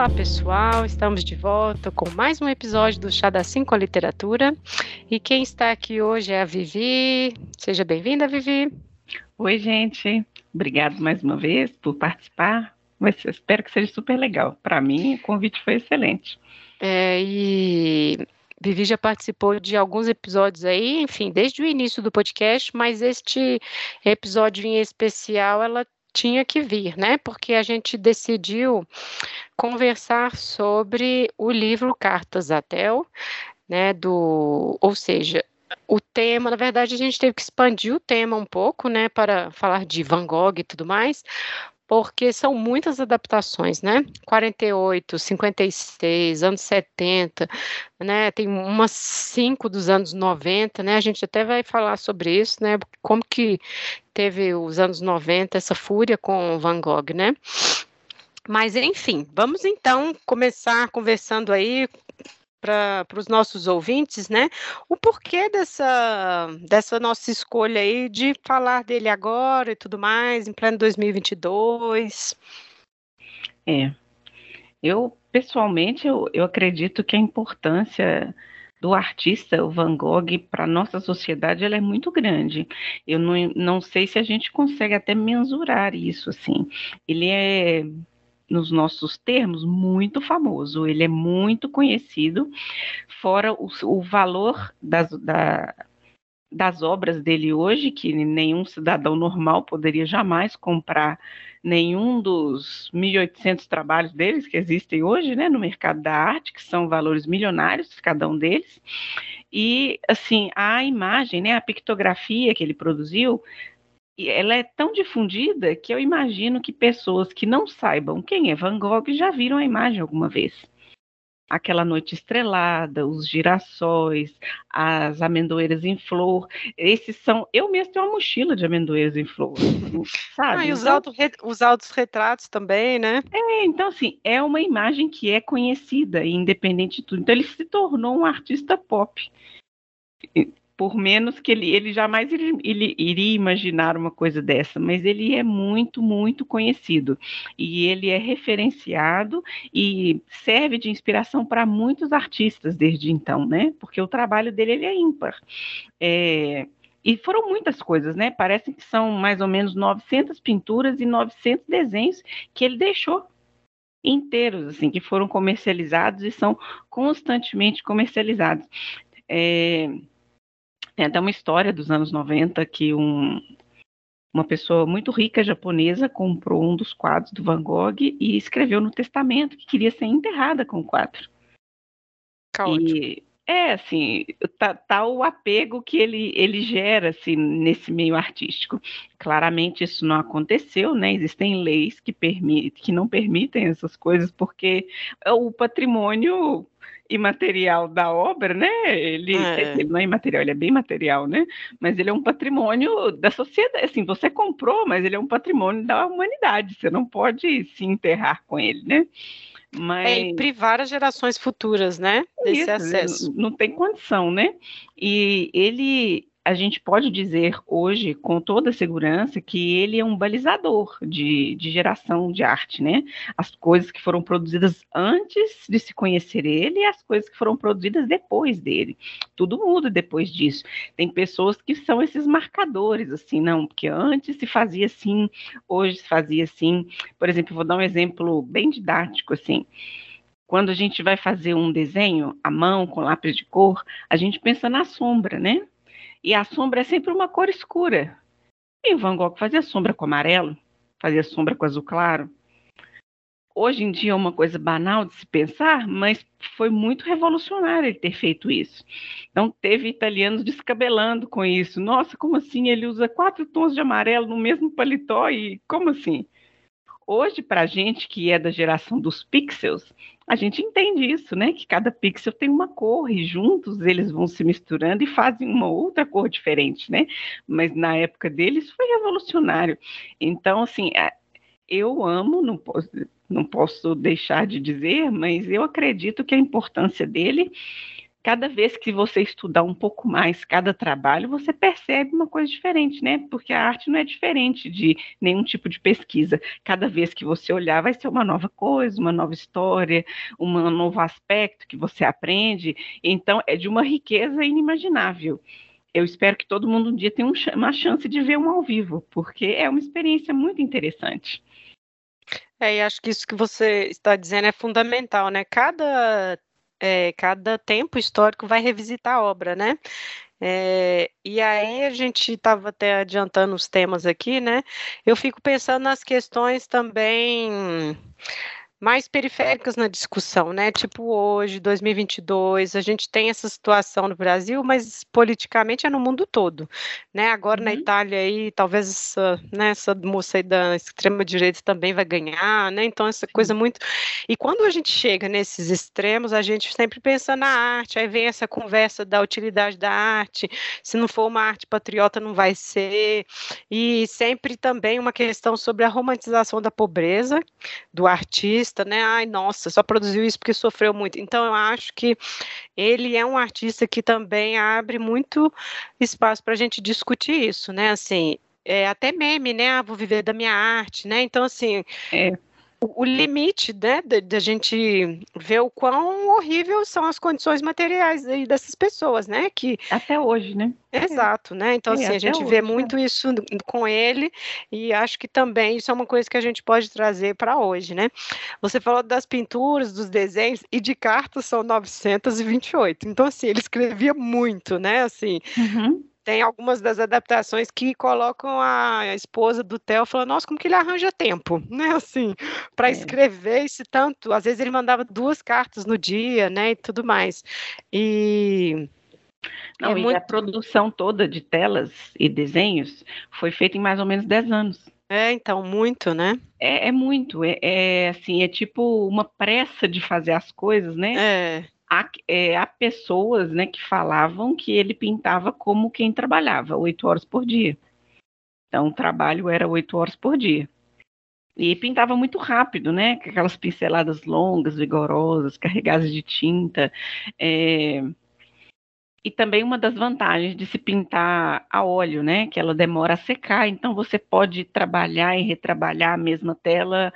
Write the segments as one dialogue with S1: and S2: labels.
S1: Olá, pessoal! Estamos de volta com mais um episódio do Chá da Cinco Literatura. E quem está aqui hoje é a Vivi. Seja bem-vinda, Vivi.
S2: Oi, gente. Obrigado mais uma vez por participar. Mas espero que seja super legal. Para mim, o convite foi excelente.
S1: É, e Vivi já participou de alguns episódios aí, enfim, desde o início do podcast, mas este episódio em especial ela tinha que vir, né? Porque a gente decidiu conversar sobre o livro Cartas a Tel, né? Do, ou seja, o tema, na verdade, a gente teve que expandir o tema um pouco, né, para falar de Van Gogh e tudo mais, porque são muitas adaptações, né? 48, 56, anos 70, né? Tem umas cinco dos anos 90, né? A gente até vai falar sobre isso, né? Como que teve os anos 90 essa fúria com Van Gogh, né? Mas enfim, vamos então começar conversando aí para os nossos ouvintes, né? O porquê dessa, dessa nossa escolha aí de falar dele agora e tudo mais, em pleno 2022.
S2: É, eu pessoalmente eu, eu acredito que a importância do artista, o Van Gogh, para a nossa sociedade, ela é muito grande. Eu não, não sei se a gente consegue até mensurar isso, assim. Ele é nos nossos termos, muito famoso. Ele é muito conhecido, fora o, o valor das, da, das obras dele hoje, que nenhum cidadão normal poderia jamais comprar nenhum dos 1.800 trabalhos deles que existem hoje, né, no mercado da arte, que são valores milionários, cada um deles. E, assim, a imagem, né, a pictografia que ele produziu, ela é tão difundida que eu imagino que pessoas que não saibam quem é Van Gogh já viram a imagem alguma vez. Aquela noite estrelada, os girassóis, as amendoeiras em flor. Esses são. Eu mesmo tenho uma mochila de amendoeiras em flor. Sabe?
S1: Ah, e os, então, auto, os autos retratos também, né?
S2: É, então, assim, é uma imagem que é conhecida, independente de tudo. Então, ele se tornou um artista pop por menos que ele, ele jamais ele, ele, iria imaginar uma coisa dessa, mas ele é muito, muito conhecido e ele é referenciado e serve de inspiração para muitos artistas desde então, né? Porque o trabalho dele ele é ímpar. É, e foram muitas coisas, né? Parece que são mais ou menos 900 pinturas e 900 desenhos que ele deixou inteiros, assim, que foram comercializados e são constantemente comercializados. É, tem até uma história dos anos 90 que um, uma pessoa muito rica japonesa comprou um dos quadros do Van Gogh e escreveu no testamento que queria ser enterrada com o quadro.
S1: Caótico. E
S2: é assim, tá, tá, o apego que ele, ele gera assim, nesse meio artístico. Claramente isso não aconteceu, né? Existem leis que, permit, que não permitem essas coisas, porque o patrimônio imaterial da obra, né? Ele, é. ele, não é imaterial, ele é bem material, né? Mas ele é um patrimônio da sociedade. Assim, você comprou, mas ele é um patrimônio da humanidade. Você não pode se enterrar com ele, né?
S1: Mas... É, e privar as gerações futuras, né? Desse Isso, acesso.
S2: Não tem condição, né? E ele a gente pode dizer hoje, com toda segurança, que ele é um balizador de, de, geração de arte, né? As coisas que foram produzidas antes de se conhecer ele e as coisas que foram produzidas depois dele. Tudo muda depois disso. Tem pessoas que são esses marcadores, assim, não, porque antes se fazia assim, hoje se fazia assim. Por exemplo, vou dar um exemplo bem didático, assim quando a gente vai fazer um desenho à mão, com lápis de cor, a gente pensa na sombra, né? E a sombra é sempre uma cor escura. E Van Gogh fazia sombra com amarelo, fazia sombra com azul claro. Hoje em dia é uma coisa banal de se pensar, mas foi muito revolucionário ele ter feito isso. Então, teve italianos descabelando com isso. Nossa, como assim? Ele usa quatro tons de amarelo no mesmo paletó e como assim? Hoje, para a gente que é da geração dos pixels, a gente entende isso, né? Que cada pixel tem uma cor e juntos eles vão se misturando e fazem uma outra cor diferente, né? Mas na época deles foi revolucionário. Então, assim, eu amo, não posso, não posso deixar de dizer, mas eu acredito que a importância dele cada vez que você estudar um pouco mais cada trabalho, você percebe uma coisa diferente, né? Porque a arte não é diferente de nenhum tipo de pesquisa. Cada vez que você olhar, vai ser uma nova coisa, uma nova história, um novo aspecto que você aprende. Então, é de uma riqueza inimaginável. Eu espero que todo mundo um dia tenha uma chance de ver um ao vivo, porque é uma experiência muito interessante.
S1: É, e acho que isso que você está dizendo é fundamental, né? Cada é, cada tempo histórico vai revisitar a obra, né? É, e aí a gente estava até adiantando os temas aqui, né? Eu fico pensando nas questões também mais periféricas na discussão, né? Tipo hoje, 2022, a gente tem essa situação no Brasil, mas politicamente é no mundo todo, né? Agora uhum. na Itália aí, talvez essa, né, essa moça aí da extrema direita também vai ganhar, né? Então essa coisa muito E quando a gente chega nesses extremos, a gente sempre pensa na arte, aí vem essa conversa da utilidade da arte, se não for uma arte patriota não vai ser, e sempre também uma questão sobre a romantização da pobreza do artista artista, né? Ai, nossa, só produziu isso porque sofreu muito. Então, eu acho que ele é um artista que também abre muito espaço para a gente discutir isso, né? Assim, é até meme, né? Ah, vou viver da minha arte, né? Então, assim. É o limite, né, da gente ver o quão horrível são as condições materiais aí dessas pessoas, né, que
S2: até hoje, né?
S1: Exato, né? Então é, assim a gente hoje, vê muito né? isso com ele e acho que também isso é uma coisa que a gente pode trazer para hoje, né? Você falou das pinturas, dos desenhos e de cartas são 928. Então assim ele escrevia muito, né? Assim. Uhum tem algumas das adaptações que colocam a esposa do Theo falando, nossa, como que ele arranja tempo, né, assim, para é. escrever esse tanto, às vezes ele mandava duas cartas no dia, né, e tudo mais, e...
S2: Não, é e muito... a produção toda de telas e desenhos foi feita em mais ou menos 10 anos.
S1: É, então, muito, né?
S2: É, é muito, é, é, assim, é tipo uma pressa de fazer as coisas, né?
S1: É
S2: há, é, há pessoas né, que falavam que ele pintava como quem trabalhava, oito horas por dia. Então, o trabalho era oito horas por dia. E pintava muito rápido, né? Com aquelas pinceladas longas, vigorosas, carregadas de tinta. É... E também uma das vantagens de se pintar a óleo, né? Que ela demora a secar, então você pode trabalhar e retrabalhar a mesma tela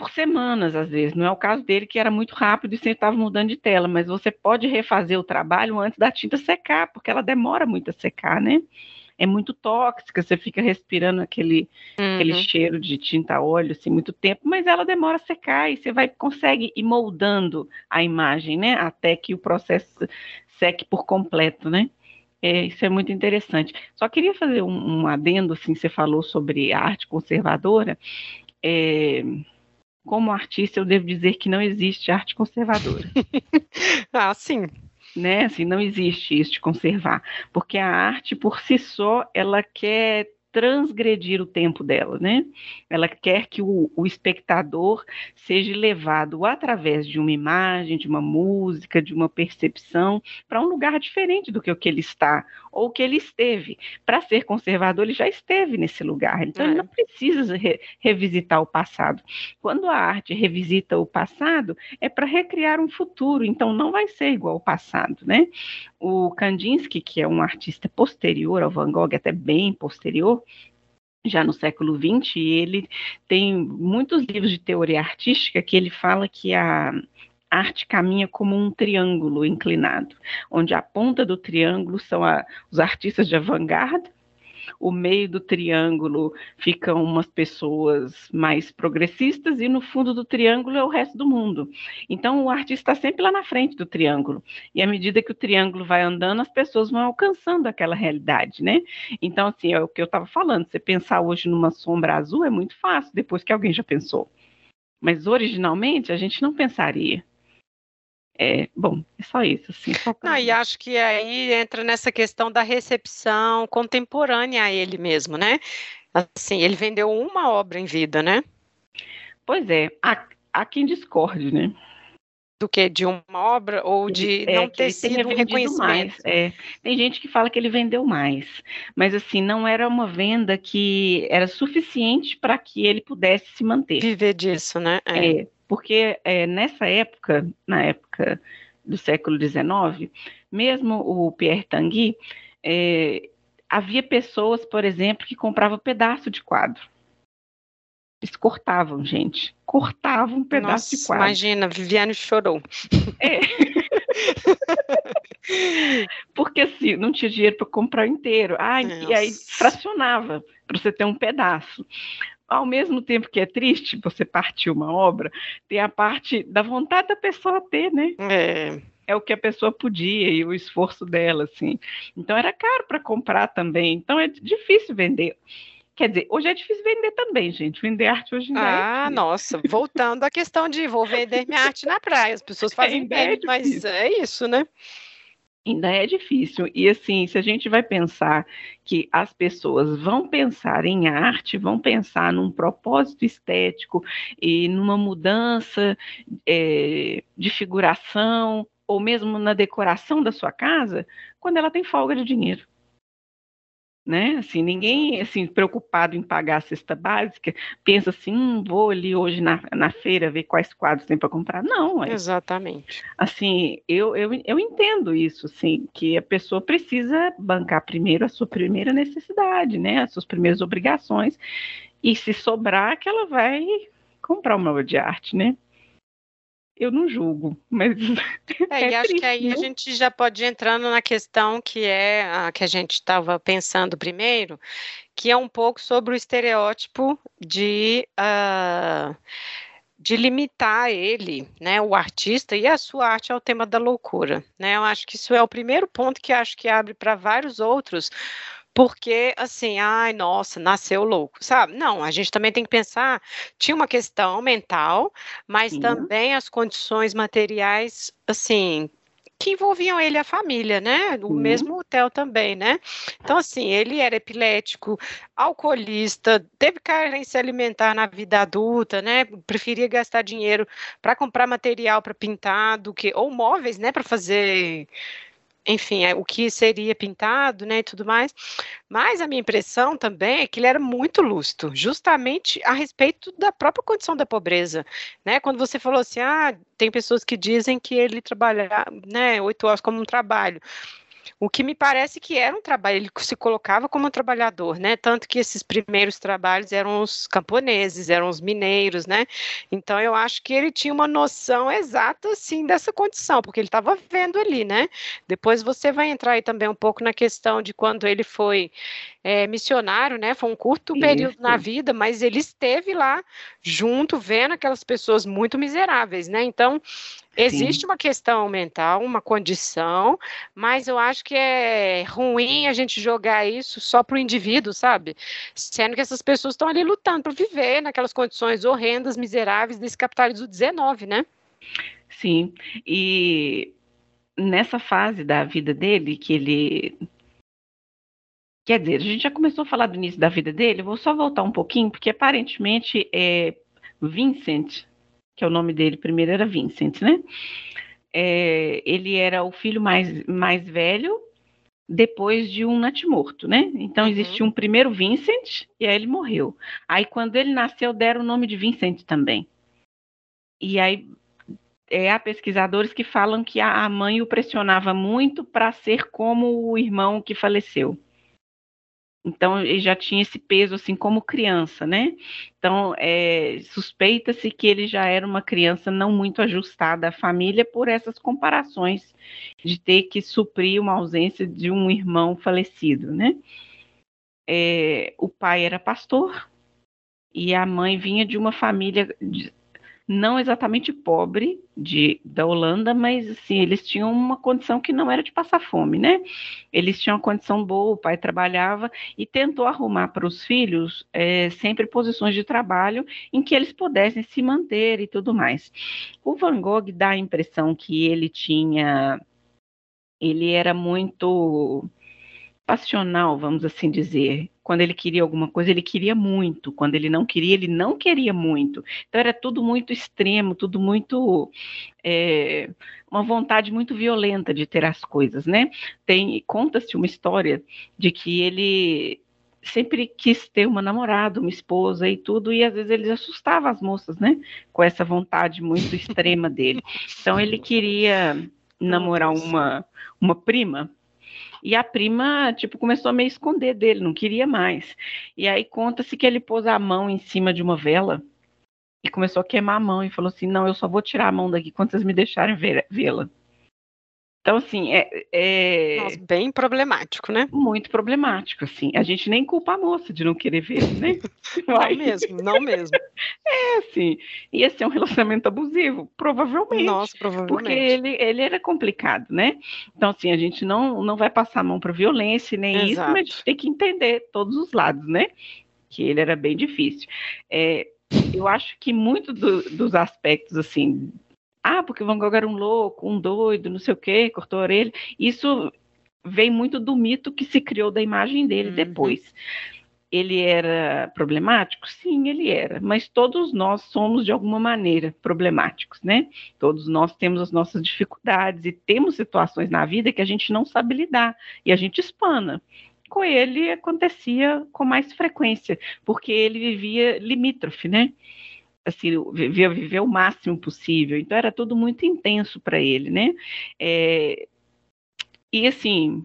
S2: por semanas, às vezes. Não é o caso dele, que era muito rápido e sempre estava mudando de tela, mas você pode refazer o trabalho antes da tinta secar, porque ela demora muito a secar, né? É muito tóxica, você fica respirando aquele, uhum. aquele cheiro de tinta óleo assim muito tempo, mas ela demora a secar e você vai consegue ir moldando a imagem, né? Até que o processo seque por completo, né? É, isso é muito interessante. Só queria fazer um, um adendo, assim, você falou sobre arte conservadora. É, como artista, eu devo dizer que não existe arte conservadora.
S1: ah, sim.
S2: Né? Assim, não existe isso de conservar, porque a arte por si só, ela quer transgredir o tempo dela, né? Ela quer que o, o, espectador seja levado através de uma imagem, de uma música, de uma percepção, para um lugar diferente do que o que ele está ou que ele esteve. Para ser conservador, ele já esteve nesse lugar, então é. ele não precisa re, revisitar o passado. Quando a arte revisita o passado, é para recriar um futuro, então não vai ser igual ao passado, né? O Kandinsky, que é um artista posterior ao Van Gogh, até bem posterior, já no século XX, ele tem muitos livros de teoria artística que ele fala que a arte caminha como um triângulo inclinado, onde a ponta do triângulo são a, os artistas de avant-garde, o meio do triângulo ficam umas pessoas mais progressistas e no fundo do triângulo é o resto do mundo. Então o artista está sempre lá na frente do triângulo. E à medida que o triângulo vai andando, as pessoas vão alcançando aquela realidade, né? Então, assim, é o que eu estava falando. Você pensar hoje numa sombra azul é muito fácil, depois que alguém já pensou. Mas originalmente a gente não pensaria. É, bom, é só isso, assim. Só
S1: Não, e acho que aí entra nessa questão da recepção contemporânea a ele mesmo, né? Assim, ele vendeu uma obra em vida, né?
S2: Pois é, há, há quem discorde, né?
S1: Do que? De uma obra ou de é, não ter sido um reconhecimento?
S2: Mais, é. Tem gente que fala que ele vendeu mais, mas assim, não era uma venda que era suficiente para que ele pudesse se manter.
S1: Viver disso, né?
S2: É. é porque é, nessa época, na época do século XIX, mesmo o Pierre Tanguy, é, havia pessoas, por exemplo, que compravam pedaço de quadro. Eles cortavam, gente. Cortavam um pedaço Nossa, de quadro.
S1: Imagina, Viviane chorou. É.
S2: Porque assim, não tinha dinheiro para comprar inteiro. Ah, e aí fracionava para você ter um pedaço. Ao mesmo tempo que é triste você partir uma obra, tem a parte da vontade da pessoa ter, né? É. É o que a pessoa podia e o esforço dela, assim. Então era caro para comprar também. Então é difícil vender. Quer dizer, hoje é difícil vender também, gente. Vender arte hoje
S1: ainda é Ah, é nossa. Voltando à questão de vou vender minha arte na praia. As pessoas fazem bem, é mas é isso, né?
S2: Ainda é difícil. E assim, se a gente vai pensar que as pessoas vão pensar em arte, vão pensar num propósito estético e numa mudança é, de figuração, ou mesmo na decoração da sua casa, quando ela tem folga de dinheiro né? Assim, ninguém assim preocupado em pagar a cesta básica pensa assim, hum, vou ali hoje na, na feira ver quais quadros tem para comprar. Não,
S1: é, exatamente.
S2: Assim, eu, eu, eu entendo isso, assim, que a pessoa precisa bancar primeiro a sua primeira necessidade, né? As suas primeiras obrigações e se sobrar que ela vai comprar uma obra de arte, né? Eu não julgo, mas.
S1: É, é e acho triste, que aí a gente já pode ir entrando na questão que é a que a gente estava pensando primeiro, que é um pouco sobre o estereótipo de. Uh, de limitar ele, né, o artista e a sua arte ao tema da loucura, né? Eu acho que isso é o primeiro ponto que acho que abre para vários outros, porque assim, ai, nossa, nasceu louco, sabe? Não, a gente também tem que pensar, tinha uma questão mental, mas Sim. também as condições materiais, assim, que envolviam ele e a família, né? O uhum. mesmo hotel também, né? Então, assim, ele era epilético, alcoolista, teve carência alimentar na vida adulta, né? Preferia gastar dinheiro para comprar material para pintar do que, ou móveis, né? Para fazer enfim, é, o que seria pintado, né, e tudo mais. Mas a minha impressão também é que ele era muito lúcido, justamente a respeito da própria condição da pobreza, né? Quando você falou assim, ah, tem pessoas que dizem que ele trabalha, né, oito horas como um trabalho. O que me parece que era um trabalho, ele se colocava como um trabalhador, né? Tanto que esses primeiros trabalhos eram os camponeses, eram os mineiros, né? Então eu acho que ele tinha uma noção exata, assim, dessa condição, porque ele estava vendo ali, né? Depois você vai entrar aí também um pouco na questão de quando ele foi é, missionário, né? Foi um curto período Isso. na vida, mas ele esteve lá junto, vendo aquelas pessoas muito miseráveis, né? Então Existe Sim. uma questão mental, uma condição, mas eu acho que é ruim a gente jogar isso só para o indivíduo, sabe? Sendo que essas pessoas estão ali lutando para viver naquelas condições horrendas, miseráveis desse capitalismo 19, né?
S2: Sim, e nessa fase da vida dele, que ele. Quer dizer, a gente já começou a falar do início da vida dele, vou só voltar um pouquinho, porque aparentemente é Vincent, que é o nome dele primeiro era Vincent, né? É, ele era o filho mais, mais velho depois de um natimorto, né? Então uhum. existia um primeiro Vincent e aí ele morreu. Aí quando ele nasceu deram o nome de Vincent também. E aí é, há pesquisadores que falam que a mãe o pressionava muito para ser como o irmão que faleceu. Então, ele já tinha esse peso, assim, como criança, né? Então, é, suspeita-se que ele já era uma criança não muito ajustada à família por essas comparações de ter que suprir uma ausência de um irmão falecido, né? É, o pai era pastor e a mãe vinha de uma família não exatamente pobre de, da Holanda, mas assim, eles tinham uma condição que não era de passar fome, né? Eles tinham uma condição boa, o pai trabalhava e tentou arrumar para os filhos é, sempre posições de trabalho em que eles pudessem se manter e tudo mais. O Van Gogh dá a impressão que ele tinha, ele era muito passional, vamos assim dizer. Quando ele queria alguma coisa, ele queria muito. Quando ele não queria, ele não queria muito. Então era tudo muito extremo, tudo muito é, uma vontade muito violenta de ter as coisas, né? Tem conta-se uma história de que ele sempre quis ter uma namorada, uma esposa e tudo, e às vezes ele assustava as moças, né? Com essa vontade muito extrema dele. Então ele queria namorar uma, uma prima. E a prima, tipo, começou a meio esconder dele, não queria mais. E aí conta-se que ele pôs a mão em cima de uma vela e começou a queimar a mão e falou assim: Não, eu só vou tirar a mão daqui quando vocês me deixarem vê-la. Então, assim, é, é...
S1: Nossa, bem problemático, né?
S2: Muito problemático, assim. A gente nem culpa a moça de não querer ver, né?
S1: não mesmo, não mesmo.
S2: É, assim, ia ser um relacionamento abusivo, provavelmente.
S1: Nossa, provavelmente.
S2: Porque ele, ele era complicado, né? Então, assim, a gente não, não vai passar a mão para violência nem Exato. isso, mas a gente tem que entender todos os lados, né? Que ele era bem difícil. É, eu acho que muito do, dos aspectos, assim, ah, porque Van Gogh era um louco, um doido, não sei o quê, cortou a orelha. Isso vem muito do mito que se criou da imagem dele uhum. depois. Ele era problemático? Sim, ele era, mas todos nós somos de alguma maneira problemáticos, né? Todos nós temos as nossas dificuldades e temos situações na vida que a gente não sabe lidar e a gente espana com ele acontecia com mais frequência, porque ele vivia limítrofe, né? Assim, vivia viver o máximo possível. Então era tudo muito intenso para ele, né? É, e assim,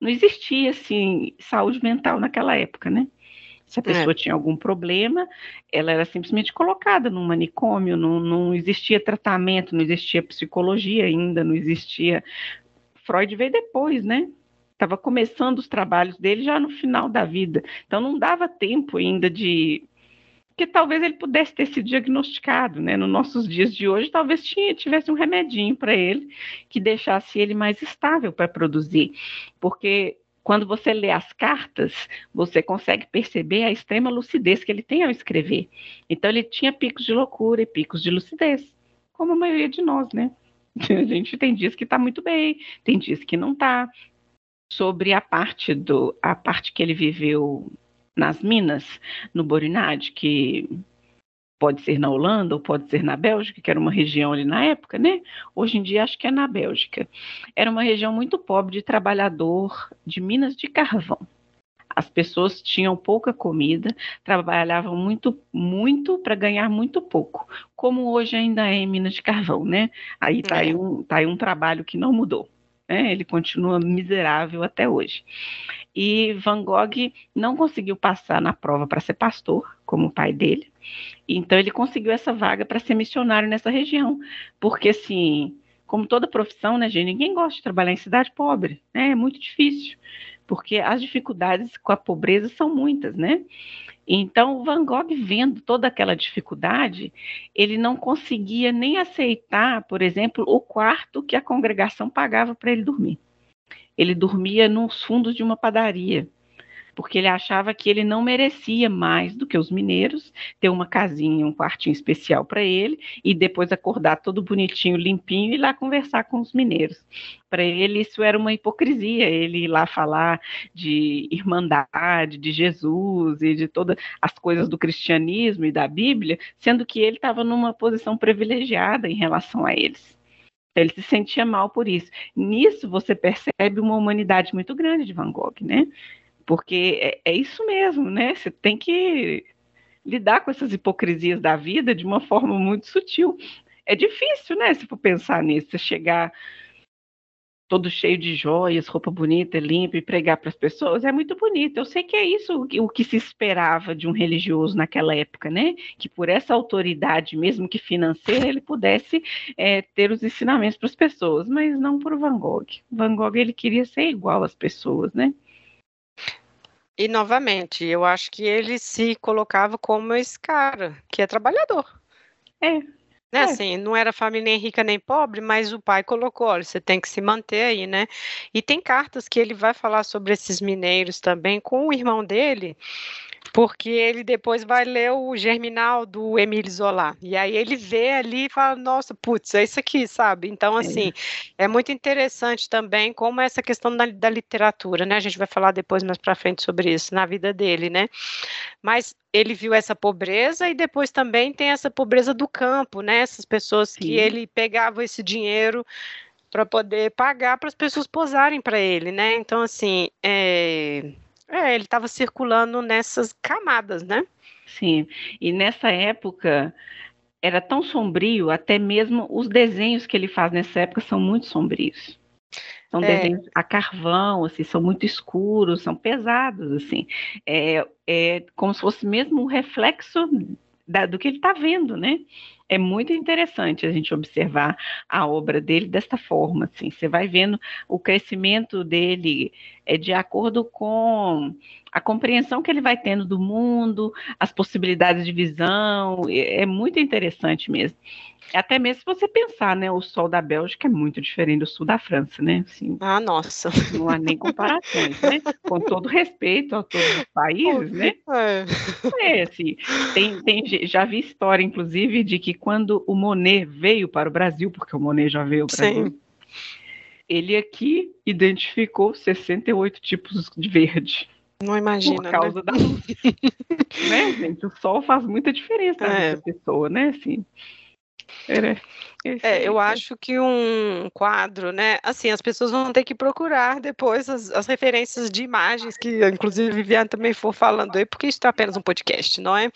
S2: não existia assim saúde mental naquela época, né? Se a pessoa é. tinha algum problema, ela era simplesmente colocada num manicômio, não, não existia tratamento, não existia psicologia ainda, não existia. Freud veio depois, né? Estava começando os trabalhos dele já no final da vida. Então não dava tempo ainda de que talvez ele pudesse ter sido diagnosticado, né? Nos nossos dias de hoje, talvez tinha, tivesse um remedinho para ele que deixasse ele mais estável para produzir, porque quando você lê as cartas, você consegue perceber a extrema lucidez que ele tem ao escrever. Então ele tinha picos de loucura e picos de lucidez, como a maioria de nós, né? A gente tem dias que está muito bem, tem dias que não está. Sobre a parte do a parte que ele viveu nas minas, no Borinade, que pode ser na Holanda ou pode ser na Bélgica, que era uma região ali na época, né? Hoje em dia acho que é na Bélgica. Era uma região muito pobre de trabalhador de minas de carvão. As pessoas tinham pouca comida, trabalhavam muito, muito para ganhar muito pouco, como hoje ainda é em Minas de Carvão, né? Aí está é. aí, um, tá aí um trabalho que não mudou. Né? Ele continua miserável até hoje. E Van Gogh não conseguiu passar na prova para ser pastor, como o pai dele. Então ele conseguiu essa vaga para ser missionário nessa região, porque assim, como toda profissão, né, gente, ninguém gosta de trabalhar em cidade pobre, né? É muito difícil, porque as dificuldades com a pobreza são muitas, né? Então, Van Gogh, vendo toda aquela dificuldade, ele não conseguia nem aceitar, por exemplo, o quarto que a congregação pagava para ele dormir. Ele dormia nos fundos de uma padaria porque ele achava que ele não merecia mais do que os mineiros ter uma casinha, um quartinho especial para ele e depois acordar todo bonitinho, limpinho e ir lá conversar com os mineiros. Para ele isso era uma hipocrisia, ele ir lá falar de irmandade, de Jesus e de todas as coisas do cristianismo e da Bíblia, sendo que ele estava numa posição privilegiada em relação a eles. Ele se sentia mal por isso. Nisso você percebe uma humanidade muito grande de Van Gogh, né? porque é, é isso mesmo, né? Você tem que lidar com essas hipocrisias da vida de uma forma muito sutil. É difícil, né? Se for pensar nisso, você chegar todo cheio de joias, roupa bonita, limpa e pregar para as pessoas, é muito bonito. Eu sei que é isso o que se esperava de um religioso naquela época, né? Que por essa autoridade, mesmo que financeira, ele pudesse é, ter os ensinamentos para as pessoas, mas não por Van Gogh. Van Gogh ele queria ser igual às pessoas, né?
S1: E novamente, eu acho que ele se colocava como esse cara, que é trabalhador.
S2: É.
S1: Né, é. assim, não era família nem rica nem pobre, mas o pai colocou, olha, você tem que se manter aí, né? E tem cartas que ele vai falar sobre esses mineiros também com o irmão dele, porque ele depois vai ler o Germinal do Emile Zola. E aí ele vê ali e fala, nossa, putz, é isso aqui, sabe? Então, é. assim, é, é muito interessante também como essa questão da, da literatura, né? A gente vai falar depois mais para frente sobre isso, na vida dele, né? Mas ele viu essa pobreza e depois também tem essa pobreza do campo, né? Essas pessoas Sim. que ele pegava esse dinheiro para poder pagar para as pessoas posarem para ele, né? Então, assim, é é, ele estava circulando nessas camadas, né?
S2: Sim, e nessa época era tão sombrio, até mesmo os desenhos que ele faz nessa época são muito sombrios. São é. desenhos a carvão, assim, são muito escuros, são pesados, assim. É, é como se fosse mesmo um reflexo da, do que ele está vendo, né? É muito interessante a gente observar a obra dele desta forma, assim. Você vai vendo o crescimento dele é de acordo com a compreensão que ele vai tendo do mundo, as possibilidades de visão, é, é muito interessante mesmo. Até mesmo se você pensar, né, o sol da Bélgica é muito diferente do sul da França, né?
S1: Assim, ah, nossa.
S2: Não há nem comparações, né? Com todo respeito a todos os países, né? É, é assim, tem, tem, já vi história, inclusive, de que quando o Monet veio para o Brasil, porque o Monet já veio para o Brasil, Sim. ele aqui identificou 68 tipos de verde.
S1: Não imagina.
S2: Por causa né? da luz. né, gente? O sol faz muita diferença é. na pessoa, né? Assim.
S1: eres Era, é, eu acho que um quadro, né? Assim, as pessoas vão ter que procurar depois as, as referências de imagens, que inclusive Viviane também for falando aí, porque isso é apenas um podcast, não é?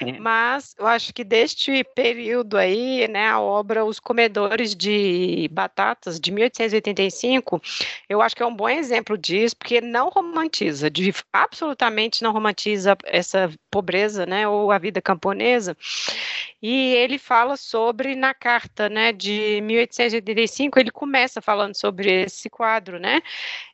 S1: é? Mas eu acho que deste período aí, né, a obra Os Comedores de Batatas, de 1885, eu acho que é um bom exemplo disso, porque não romantiza, de, absolutamente não romantiza essa pobreza, né, ou a vida camponesa, e ele fala sobre, na carta né, de 1885, ele começa falando sobre esse quadro, né?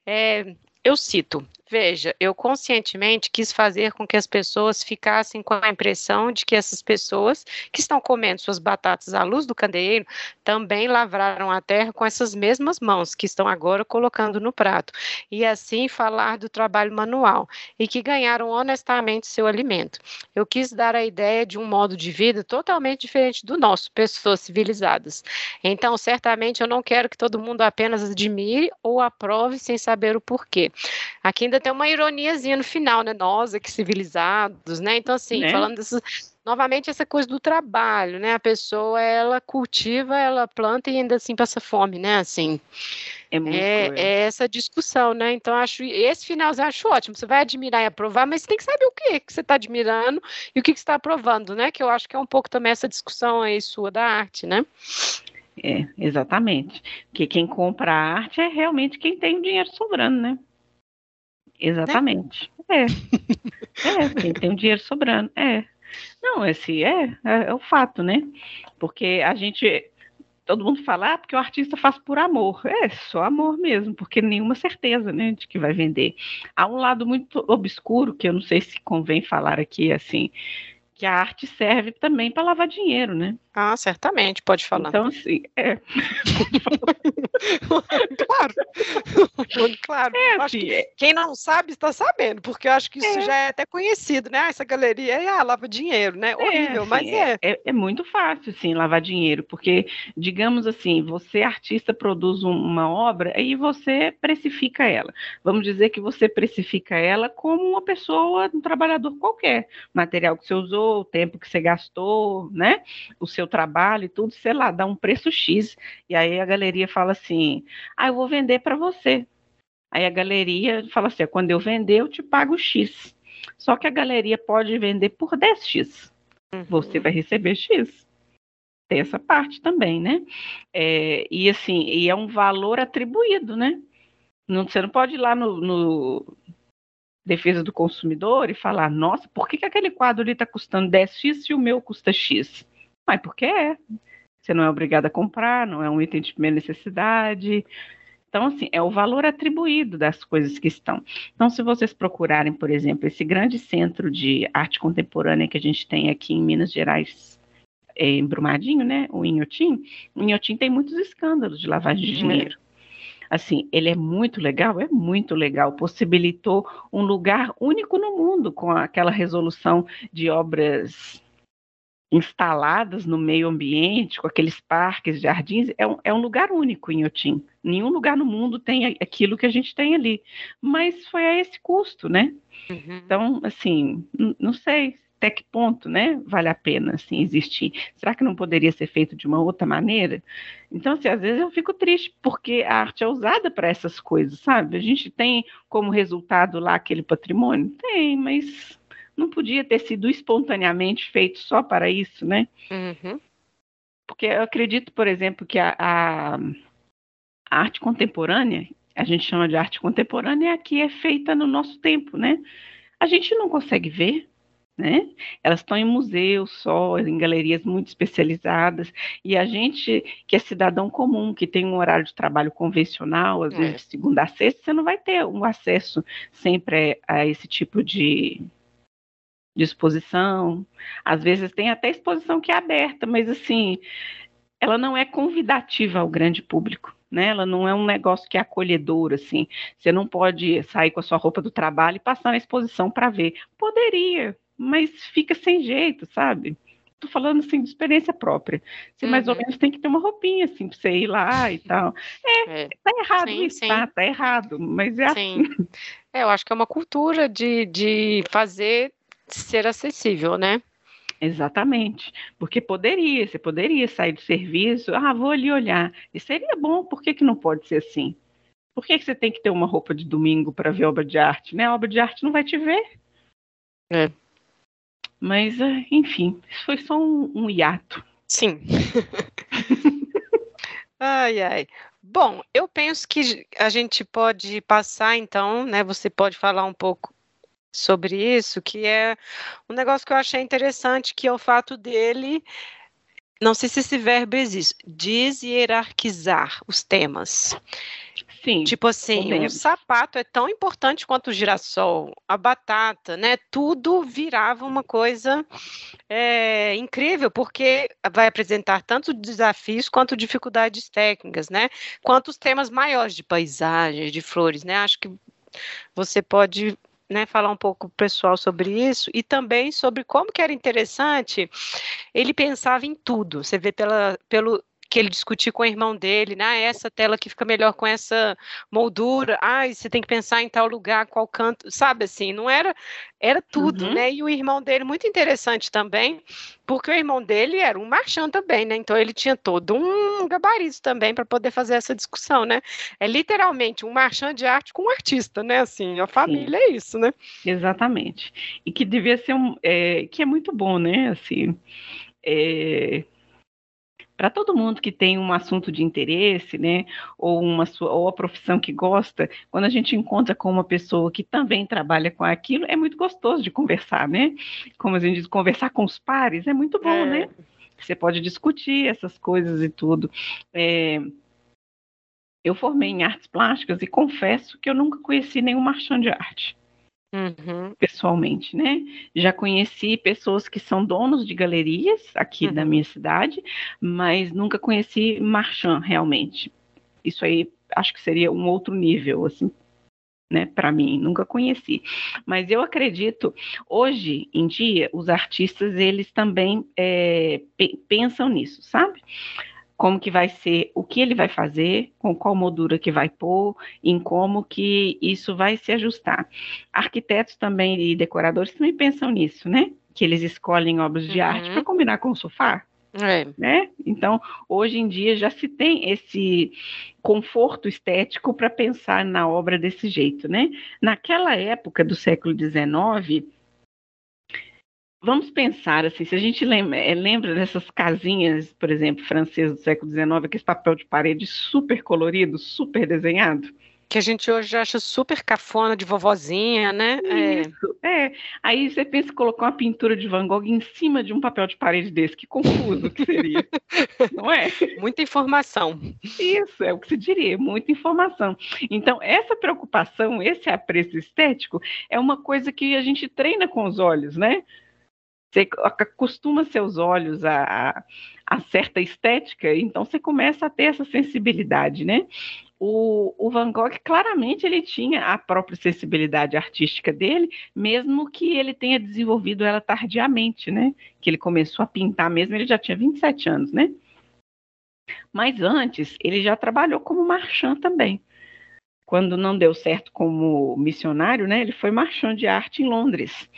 S1: É, eu cito: Veja, eu conscientemente quis fazer com que as pessoas ficassem com a impressão de que essas pessoas que estão comendo suas batatas à luz do candeeiro também lavraram a terra com essas mesmas mãos que estão agora colocando no prato, e assim falar do trabalho manual, e que ganharam honestamente seu alimento. Eu quis dar a ideia de um modo de vida totalmente diferente do nosso, pessoas civilizadas. Então, certamente, eu não quero que todo mundo apenas admire ou aprove sem saber o porquê. Aqui ainda tem uma ironiazinha no final, né? Nós aqui civilizados, né? Então, assim, né? falando dessas, novamente essa coisa do trabalho, né? A pessoa ela cultiva, ela planta e ainda assim passa fome, né? Assim. É, é, é, essa discussão, né? Então, acho esse finalzinho acho ótimo. Você vai admirar e aprovar, mas você tem que saber o que, que você está admirando e o que, que você está aprovando, né? Que eu acho que é um pouco também essa discussão aí sua da arte, né?
S2: É, exatamente. Porque quem compra a arte é realmente quem tem dinheiro sobrando, né? Exatamente. É. É, tem, tem um dinheiro sobrando. É. Não, esse é, é, é, o fato, né? Porque a gente. Todo mundo fala, ah, porque o artista faz por amor. É, só amor mesmo, porque nenhuma certeza, né, de que vai vender. Há um lado muito obscuro, que eu não sei se convém falar aqui, assim, que a arte serve também para lavar dinheiro, né?
S1: Ah, certamente, pode falar.
S2: Então, assim, é.
S1: claro. claro. É, assim, é. quem não sabe está sabendo, porque eu acho que isso é. já é até conhecido, né? Ah, essa galeria aí, ah, lava dinheiro, né? É, Horrível, assim, mas é.
S2: é. é. muito fácil, sim, lavar dinheiro, porque, digamos assim, você, artista, produz uma obra e você precifica ela. Vamos dizer que você precifica ela como uma pessoa, um trabalhador qualquer. Material que você usou, o tempo que você gastou, né? O seu seu trabalho e tudo, sei lá, dá um preço X. E aí a galeria fala assim: ah, eu vou vender para você. Aí a galeria fala assim: quando eu vender, eu te pago X. Só que a galeria pode vender por 10X. Uhum. Você vai receber X. Tem essa parte também, né? É, e assim, e é um valor atribuído, né? Não, você não pode ir lá no, no defesa do consumidor e falar, nossa, por que, que aquele quadro ali está custando 10x e o meu custa X? Mas porque é. Você não é obrigado a comprar, não é um item de primeira necessidade. Então, assim, é o valor atribuído das coisas que estão. Então, se vocês procurarem, por exemplo, esse grande centro de arte contemporânea que a gente tem aqui em Minas Gerais, é, em Brumadinho, né, o Inhotim, o Inhotim tem muitos escândalos de lavagem de uhum. dinheiro. Assim, ele é muito legal, é muito legal, possibilitou um lugar único no mundo com aquela resolução de obras instaladas no meio ambiente, com aqueles parques, jardins, é um, é um lugar único em Otim. Nenhum lugar no mundo tem aquilo que a gente tem ali. Mas foi a esse custo, né? Uhum. Então, assim, não sei até que ponto, né, vale a pena, assim, existir. Será que não poderia ser feito de uma outra maneira? Então, assim, às vezes eu fico triste, porque a arte é usada para essas coisas, sabe? A gente tem como resultado lá aquele patrimônio? Tem, mas não podia ter sido espontaneamente feito só para isso, né? Uhum. Porque eu acredito, por exemplo, que a, a, a arte contemporânea, a gente chama de arte contemporânea, é a que é feita no nosso tempo, né? A gente não consegue ver, né? Elas estão em museus só, em galerias muito especializadas, e a gente que é cidadão comum, que tem um horário de trabalho convencional, às é. vezes de segunda a sexta, você não vai ter um acesso sempre a esse tipo de, de exposição. Às vezes tem até exposição que é aberta, mas assim, ela não é convidativa ao grande público. Né? Ela não é um negócio que é acolhedor, assim. Você não pode sair com a sua roupa do trabalho e passar na exposição para ver. Poderia, mas fica sem jeito, sabe? Tô falando assim de experiência própria. Você uhum. mais ou uhum. menos tem que ter uma roupinha assim para você ir lá e tal. É, é. tá errado sim, isso, sim. tá? Tá errado, mas é sim. assim.
S1: É, eu acho que é uma cultura de, de fazer ser acessível, né?
S2: Exatamente, porque poderia, você poderia sair do serviço, ah, vou ali olhar, e seria bom, por que, que não pode ser assim? Por que, que você tem que ter uma roupa de domingo para ver obra de arte, né? A obra de arte não vai te ver.
S1: É.
S2: Mas, é, enfim, isso foi só um, um hiato.
S1: Sim. ai, ai. Bom, eu penso que a gente pode passar, então, né? Você pode falar um pouco sobre isso, que é um negócio que eu achei interessante, que é o fato dele, não sei se esse verbo existe, deshierarquizar os temas.
S2: Sim.
S1: Tipo assim, o sapato é tão importante quanto o girassol, a batata, né? Tudo virava uma coisa é, incrível, porque vai apresentar tanto desafios quanto dificuldades técnicas, né? Quanto os temas maiores de paisagens, de flores, né? Acho que você pode né, falar um pouco pessoal sobre isso e também sobre como que era interessante, ele pensava em tudo. Você vê pela, pelo que ele discutiu com o irmão dele, né? Ah, essa tela que fica melhor com essa moldura. Ah, você tem que pensar em tal lugar, qual canto, sabe assim? Não era, era tudo, uhum. né? E o irmão dele muito interessante também, porque o irmão dele era um marchand também, né? Então ele tinha todo um gabarito também para poder fazer essa discussão, né? É literalmente um marchand de arte com um artista, né? Assim, a família Sim. é isso, né?
S2: Exatamente. E que devia ser um, é, que é muito bom, né? Assim, é, para todo mundo que tem um assunto de interesse, né, ou uma ou a profissão que gosta, quando a gente encontra com uma pessoa que também trabalha com aquilo, é muito gostoso de conversar, né? Como a gente diz, conversar com os pares é muito bom, né? é. né? Você pode discutir essas coisas e tudo. É, eu formei em artes plásticas e confesso que eu nunca conheci nenhum marchand de arte. Uhum. pessoalmente, né? Já conheci pessoas que são donos de galerias aqui uhum. da minha cidade, mas nunca conheci marchand realmente. Isso aí acho que seria um outro nível, assim, né, para mim, nunca conheci. Mas eu acredito, hoje em dia, os artistas, eles também é, pensam nisso, sabe? Como que vai ser, o que ele vai fazer, com qual moldura que vai pôr, em como que isso vai se ajustar. Arquitetos também e decoradores também pensam nisso, né? Que eles escolhem obras de uhum. arte para combinar com o sofá. É. Né? Então, hoje em dia já se tem esse conforto estético para pensar na obra desse jeito, né? Naquela época do século XIX, Vamos pensar assim, se a gente lembra, eh, lembra dessas casinhas, por exemplo, francesas do século XIX, aquele papel de parede super colorido, super desenhado.
S1: Que a gente hoje acha super cafona de vovozinha, né?
S2: Isso, é. é. Aí você pensa em colocar uma pintura de Van Gogh em cima de um papel de parede desse, que confuso que seria, não é?
S1: Muita informação.
S2: Isso, é o que se diria, muita informação. Então, essa preocupação, esse apreço estético, é uma coisa que a gente treina com os olhos, né? Você acostuma seus olhos a, a, certa estética, então você começa a ter essa sensibilidade, né? O, o, Van Gogh claramente ele tinha a própria sensibilidade artística dele, mesmo que ele tenha desenvolvido ela tardiamente, né? Que ele começou a pintar mesmo, ele já tinha 27 anos, né? Mas antes, ele já trabalhou como marchand também. Quando não deu certo como missionário, né? Ele foi marchand de arte em Londres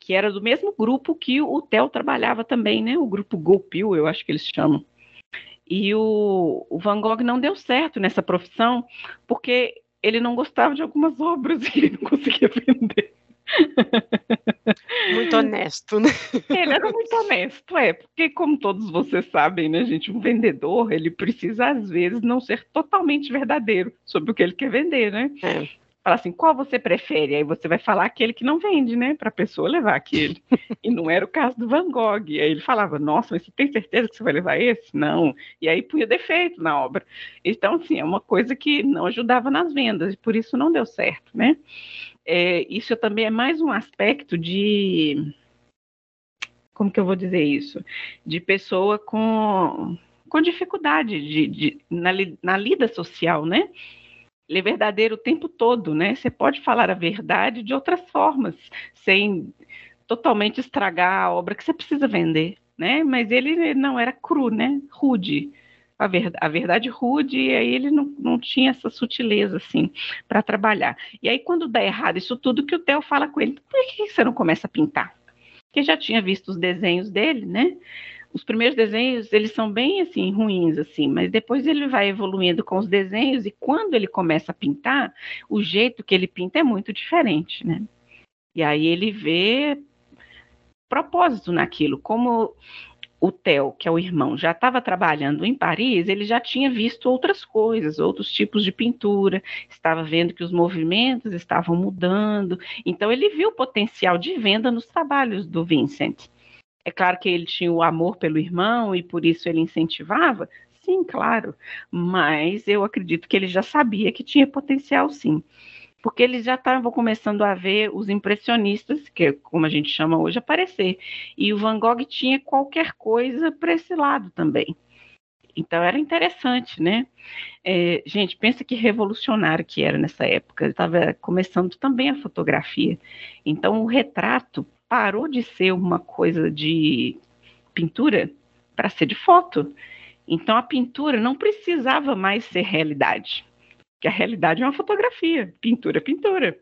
S2: que era do mesmo grupo que o Theo trabalhava também, né? O grupo Golpil, eu acho que eles chamam. E o, o, Van Gogh não deu certo nessa profissão, porque ele não gostava de algumas obras e ele não conseguia vender.
S1: Muito honesto. né?
S2: Ele era muito honesto, é, porque como todos vocês sabem, né, gente, um vendedor, ele precisa às vezes não ser totalmente verdadeiro sobre o que ele quer vender, né? É. Fala assim, qual você prefere? Aí você vai falar aquele que não vende, né? Para a pessoa levar aquele. e não era o caso do Van Gogh. E aí ele falava, nossa, mas você tem certeza que você vai levar esse? Não. E aí punha defeito na obra. Então, assim, é uma coisa que não ajudava nas vendas, e por isso não deu certo, né? É, isso também é mais um aspecto de. Como que eu vou dizer isso? De pessoa com, com dificuldade de, de na, na lida social, né? Ele é verdadeiro o tempo todo, né? Você pode falar a verdade de outras formas, sem totalmente estragar a obra que você precisa vender, né? Mas ele não era cru, né? Rude. A, ver, a verdade rude, e aí ele não, não tinha essa sutileza, assim, para trabalhar. E aí, quando dá errado isso tudo, que o Theo fala com ele, por que você não começa a pintar? Porque já tinha visto os desenhos dele, né? Os primeiros desenhos, eles são bem assim ruins assim, mas depois ele vai evoluindo com os desenhos e quando ele começa a pintar, o jeito que ele pinta é muito diferente, né? E aí ele vê propósito naquilo, como o Theo, que é o irmão, já estava trabalhando em Paris, ele já tinha visto outras coisas, outros tipos de pintura, estava vendo que os movimentos estavam mudando, então ele viu o potencial de venda nos trabalhos do Vincent. É claro que ele tinha o amor pelo irmão e por isso ele incentivava? Sim, claro. Mas eu acredito que ele já sabia que tinha potencial, sim. Porque eles já estavam começando a ver os impressionistas, que é como a gente chama hoje, aparecer. E o Van Gogh tinha qualquer coisa para esse lado também. Então era interessante, né? É, gente, pensa que revolucionário que era nessa época. Estava começando também a fotografia. Então o retrato parou de ser uma coisa de pintura para ser de foto. Então a pintura não precisava mais ser realidade, que a realidade é uma fotografia, pintura é pintura.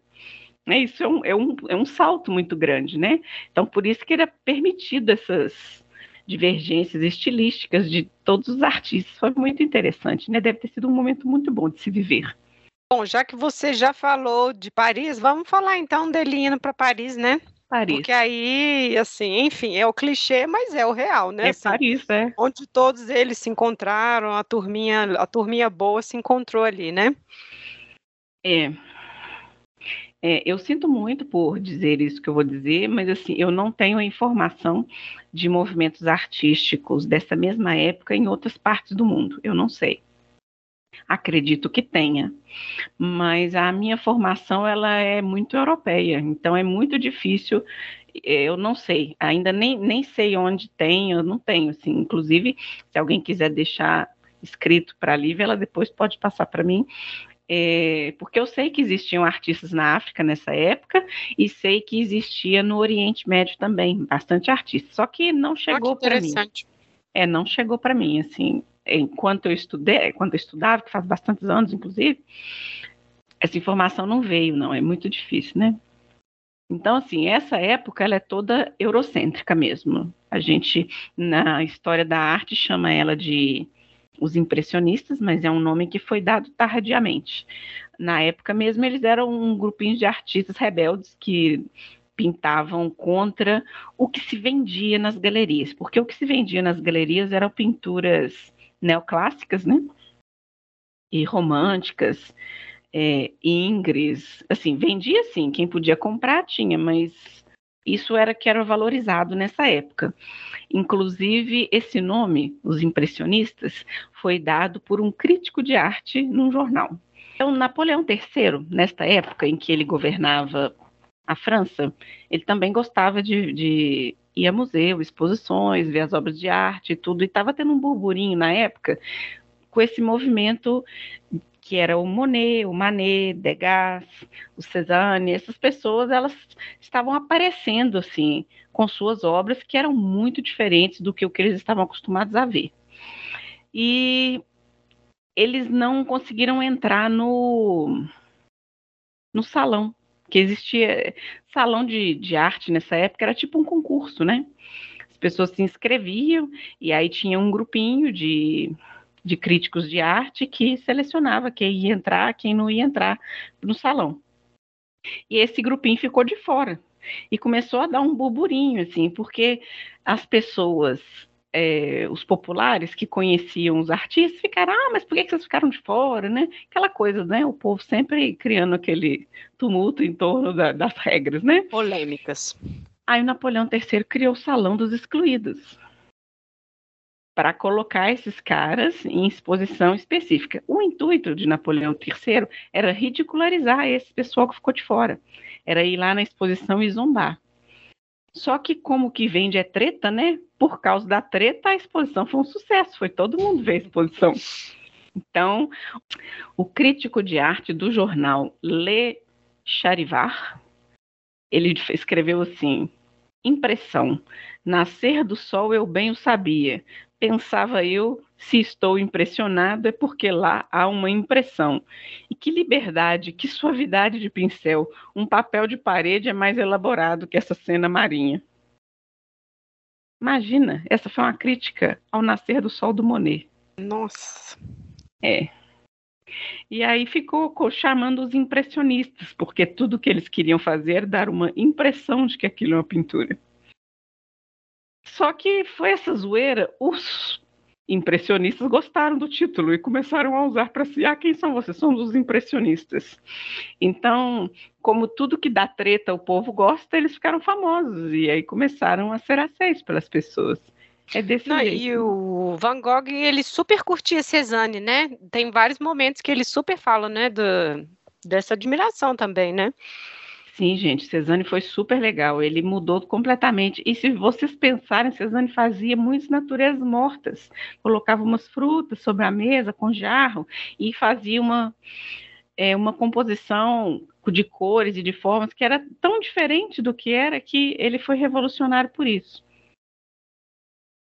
S2: É, isso é um, é, um, é um salto muito grande, né? Então por isso que era permitido essas divergências estilísticas de todos os artistas. Foi muito interessante, né? Deve ter sido um momento muito bom de se viver.
S1: Bom, já que você já falou de Paris, vamos falar então dele indo para Paris, né? Paris. Porque aí, assim, enfim, é o clichê, mas é o real, né?
S2: É
S1: assim,
S2: Paris, é.
S1: Onde todos eles se encontraram, a turminha, a turminha boa se encontrou ali, né?
S2: É. é. Eu sinto muito por dizer isso que eu vou dizer, mas assim, eu não tenho informação de movimentos artísticos dessa mesma época em outras partes do mundo. Eu não sei. Acredito que tenha, mas a minha formação ela é muito europeia, então é muito difícil. Eu não sei, ainda nem, nem sei onde tem, eu não tenho. Assim, inclusive, se alguém quiser deixar escrito para a Lívia, ela depois pode passar para mim. É, porque eu sei que existiam artistas na África nessa época e sei que existia no Oriente Médio também, bastante artista. Só que não chegou para mim. É, não chegou para mim, assim enquanto eu estudei, quando eu estudava, que faz bastantes anos, inclusive, essa informação não veio, não, é muito difícil, né? Então, assim, essa época ela é toda eurocêntrica mesmo. A gente, na história da arte, chama ela de os impressionistas, mas é um nome que foi dado tardiamente. Na época mesmo, eles eram um grupinho de artistas rebeldes que pintavam contra o que se vendia nas galerias, porque o que se vendia nas galerias eram pinturas neoclássicas, né? E românticas, é, ingres, assim, vendia sim, quem podia comprar tinha, mas isso era que era valorizado nessa época. Inclusive, esse nome, os impressionistas, foi dado por um crítico de arte num jornal. Então, Napoleão III, nesta época em que ele governava a França, ele também gostava de, de ir a museu, exposições, ver as obras de arte e tudo, e estava tendo um burburinho na época com esse movimento que era o Monet, o Manet, Degas, o Cézanne, essas pessoas, elas estavam aparecendo assim com suas obras que eram muito diferentes do que o que eles estavam acostumados a ver. E eles não conseguiram entrar no no salão que existia salão de, de arte nessa época, era tipo um concurso, né? As pessoas se inscreviam e aí tinha um grupinho de, de críticos de arte que selecionava quem ia entrar, quem não ia entrar no salão. E esse grupinho ficou de fora. e começou a dar um burburinho, assim, porque as pessoas é, os populares que conheciam os artistas ficaram, ah, mas por que vocês ficaram de fora, né? Aquela coisa, né? O povo sempre criando aquele tumulto em torno da, das regras, né?
S1: Polêmicas.
S2: Aí o Napoleão III criou o Salão dos Excluídos para colocar esses caras em exposição específica. O intuito de Napoleão III era ridicularizar esse pessoal que ficou de fora. Era ir lá na exposição e zombar. Só que como que vende é treta, né? Por causa da treta, a exposição foi um sucesso. Foi todo mundo ver a exposição. Então, o crítico de arte do jornal Le Charivar, ele escreveu assim: impressão. Nascer do sol eu bem o sabia. Pensava eu, se estou impressionado é porque lá há uma impressão. E que liberdade, que suavidade de pincel. Um papel de parede é mais elaborado que essa cena marinha. Imagina, essa foi uma crítica ao nascer do sol do Monet.
S1: Nossa.
S2: É. E aí ficou chamando os impressionistas, porque tudo que eles queriam fazer era dar uma impressão de que aquilo é uma pintura. Só que foi essa zoeira, os impressionistas gostaram do título e começaram a usar para si, ah, quem são vocês? Somos os impressionistas. Então, como tudo que dá treta o povo gosta, eles ficaram famosos e aí começaram a ser aceitos pelas pessoas. É desse
S1: Não,
S2: jeito.
S1: E o Van Gogh, ele super curtia Cezanne, né? Tem vários momentos que ele super fala, né, do, dessa admiração também, né?
S2: Sim, gente, Cezanne foi super legal. Ele mudou completamente. E se vocês pensarem, Cezanne fazia muitas naturezas mortas. Colocava umas frutas sobre a mesa com jarro e fazia uma, é, uma composição de cores e de formas que era tão diferente do que era que ele foi revolucionário por isso.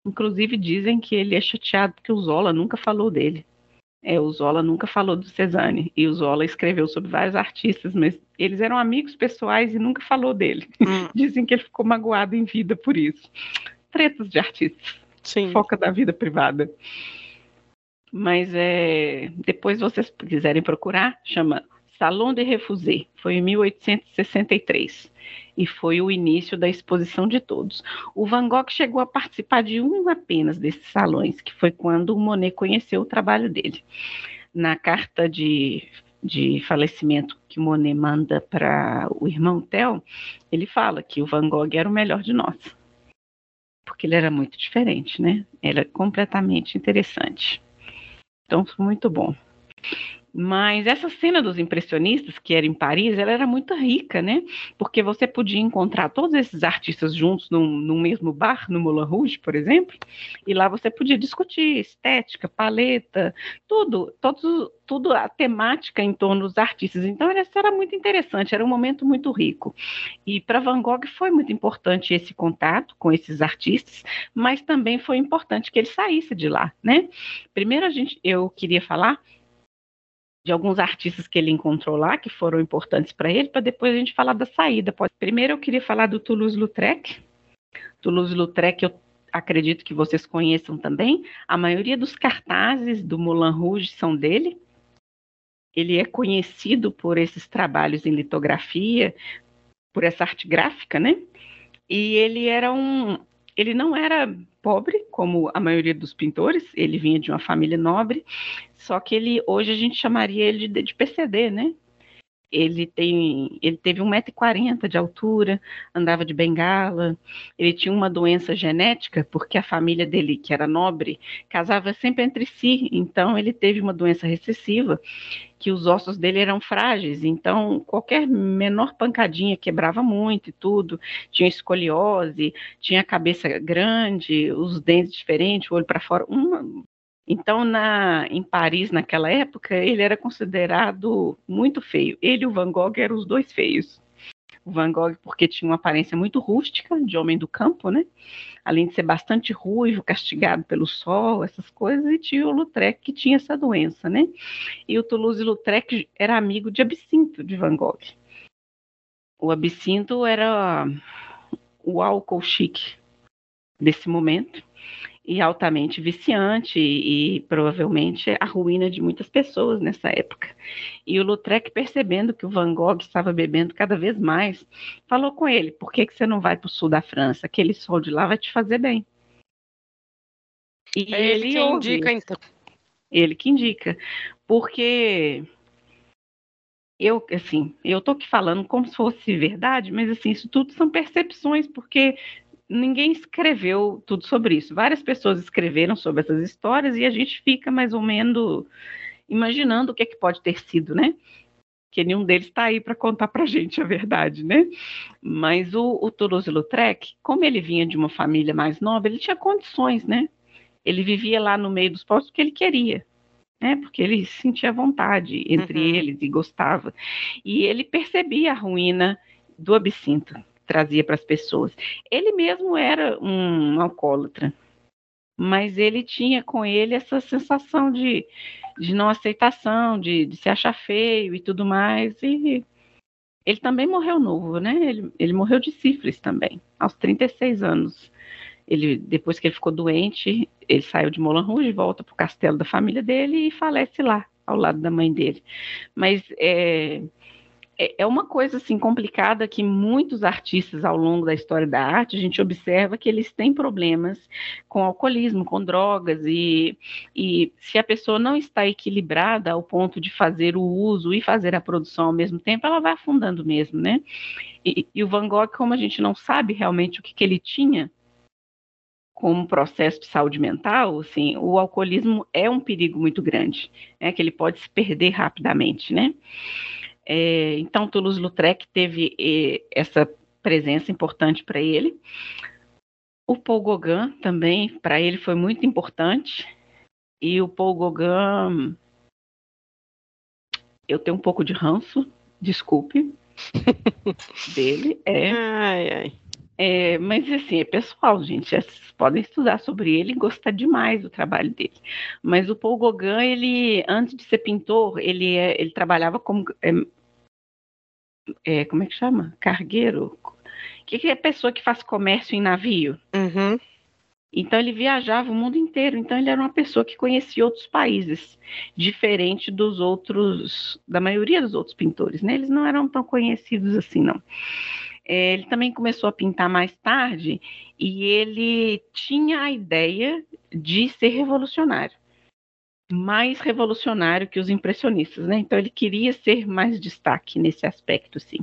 S2: Inclusive dizem que ele é chateado porque o Zola nunca falou dele. É, o Zola nunca falou do Cezanne, e o Zola escreveu sobre vários artistas, mas eles eram amigos pessoais e nunca falou dele. Hum. Dizem que ele ficou magoado em vida por isso. Tretas de artistas. Sim. Foca da vida privada. Mas é, depois vocês quiserem procurar, chama Salon de Refusé, foi em 1863 e foi o início da exposição de todos. O Van Gogh chegou a participar de um apenas desses salões, que foi quando o Monet conheceu o trabalho dele. Na carta de, de falecimento que Monet manda para o irmão Theo, ele fala que o Van Gogh era o melhor de nós. Porque ele era muito diferente, né? Era completamente interessante. Então, foi muito bom. Mas essa cena dos impressionistas, que era em Paris, ela era muito rica, né? Porque você podia encontrar todos esses artistas juntos num, num mesmo bar, no Moulin Rouge, por exemplo, e lá você podia discutir estética, paleta, tudo, tudo, tudo a temática em torno dos artistas. Então, isso era muito interessante, era um momento muito rico. E para Van Gogh foi muito importante esse contato com esses artistas, mas também foi importante que ele saísse de lá, né? Primeiro, a gente, eu queria falar de alguns artistas que ele encontrou lá, que foram importantes para ele, para depois a gente falar da saída. Primeiro eu queria falar do Toulouse-Lautrec. Toulouse-Lautrec eu acredito que vocês conheçam também. A maioria dos cartazes do Moulin Rouge são dele. Ele é conhecido por esses trabalhos em litografia, por essa arte gráfica, né? E ele era um, ele não era pobre, como a maioria dos pintores, ele vinha de uma família nobre, só que ele hoje a gente chamaria ele de, de PCD, né? Ele, tem, ele teve 1,40m de altura, andava de bengala, ele tinha uma doença genética, porque a família dele, que era nobre, casava sempre entre si, então ele teve uma doença recessiva, que os ossos dele eram frágeis, então qualquer menor pancadinha quebrava muito e tudo, tinha escoliose, tinha a cabeça grande, os dentes diferentes, o olho para fora, uma, então, na, em Paris, naquela época, ele era considerado muito feio. Ele e o Van Gogh eram os dois feios. O Van Gogh, porque tinha uma aparência muito rústica, de homem do campo, né? Além de ser bastante ruivo, castigado pelo sol, essas coisas, e tinha o Lautrec, que tinha essa doença, né? E o Toulouse-Lautrec era amigo de Absinto, de Van Gogh. O Absinto era o álcool chique desse momento e altamente viciante e, provavelmente a ruína de muitas pessoas nessa época. E o Lautrec, percebendo que o Van Gogh estava bebendo cada vez mais, falou com ele: por que, que você não vai para o sul da França? Aquele sol de lá vai te fazer bem.
S1: E é ele, ele que indica, então.
S2: Ele que indica. Porque eu, assim, eu tô aqui falando como se fosse verdade, mas assim, isso tudo são percepções, porque ninguém escreveu tudo sobre isso. Várias pessoas escreveram sobre essas histórias e a gente fica mais ou menos imaginando o que é que pode ter sido, né? Que nenhum deles está aí para contar para a gente a verdade, né? Mas o, o Toulouse-Lautrec, como ele vinha de uma família mais nova, ele tinha condições, né? Ele vivia lá no meio dos povos porque ele queria, né? Porque ele sentia vontade entre uhum. eles e gostava. E ele percebia a ruína do absinto trazia para as pessoas. Ele mesmo era um alcoólatra, mas ele tinha com ele essa sensação de, de não aceitação, de, de se achar feio e tudo mais. E ele também morreu novo, né? Ele, ele morreu de sífilis também, aos 36 anos. Ele, depois que ele ficou doente, ele saiu de Moulin Rouge, volta para o castelo da família dele e falece lá, ao lado da mãe dele. Mas é, é, é uma coisa assim complicada que muitos artistas ao longo da história da arte a gente observa que eles têm problemas com alcoolismo, com drogas e, e se a pessoa não está equilibrada ao ponto de fazer o uso e fazer a produção ao mesmo tempo, ela vai afundando mesmo, né? E, e o Van Gogh, como a gente não sabe realmente o que, que ele tinha como processo de saúde mental, assim, o alcoolismo é um perigo muito grande, né? Que ele pode se perder rapidamente, né? É, então, Toulouse-Lautrec teve eh, essa presença importante para ele. O Paul Gauguin também, para ele, foi muito importante. E o Paul Gauguin, eu tenho um pouco de ranço, desculpe, dele. É. Ai, ai. É, mas assim, é pessoal, gente. Vocês podem estudar sobre ele e gostar demais do trabalho dele. Mas o Paul Gauguin, ele, antes de ser pintor, ele, é, ele trabalhava como é, como é que chama? Cargueiro? O que, que é pessoa que faz comércio em navio?
S1: Uhum.
S2: Então ele viajava o mundo inteiro. Então ele era uma pessoa que conhecia outros países, diferente dos outros, da maioria dos outros pintores. Né? Eles não eram tão conhecidos assim, não. É, ele também começou a pintar mais tarde e ele tinha a ideia de ser revolucionário mais revolucionário que os impressionistas, né? Então ele queria ser mais destaque nesse aspecto, sim.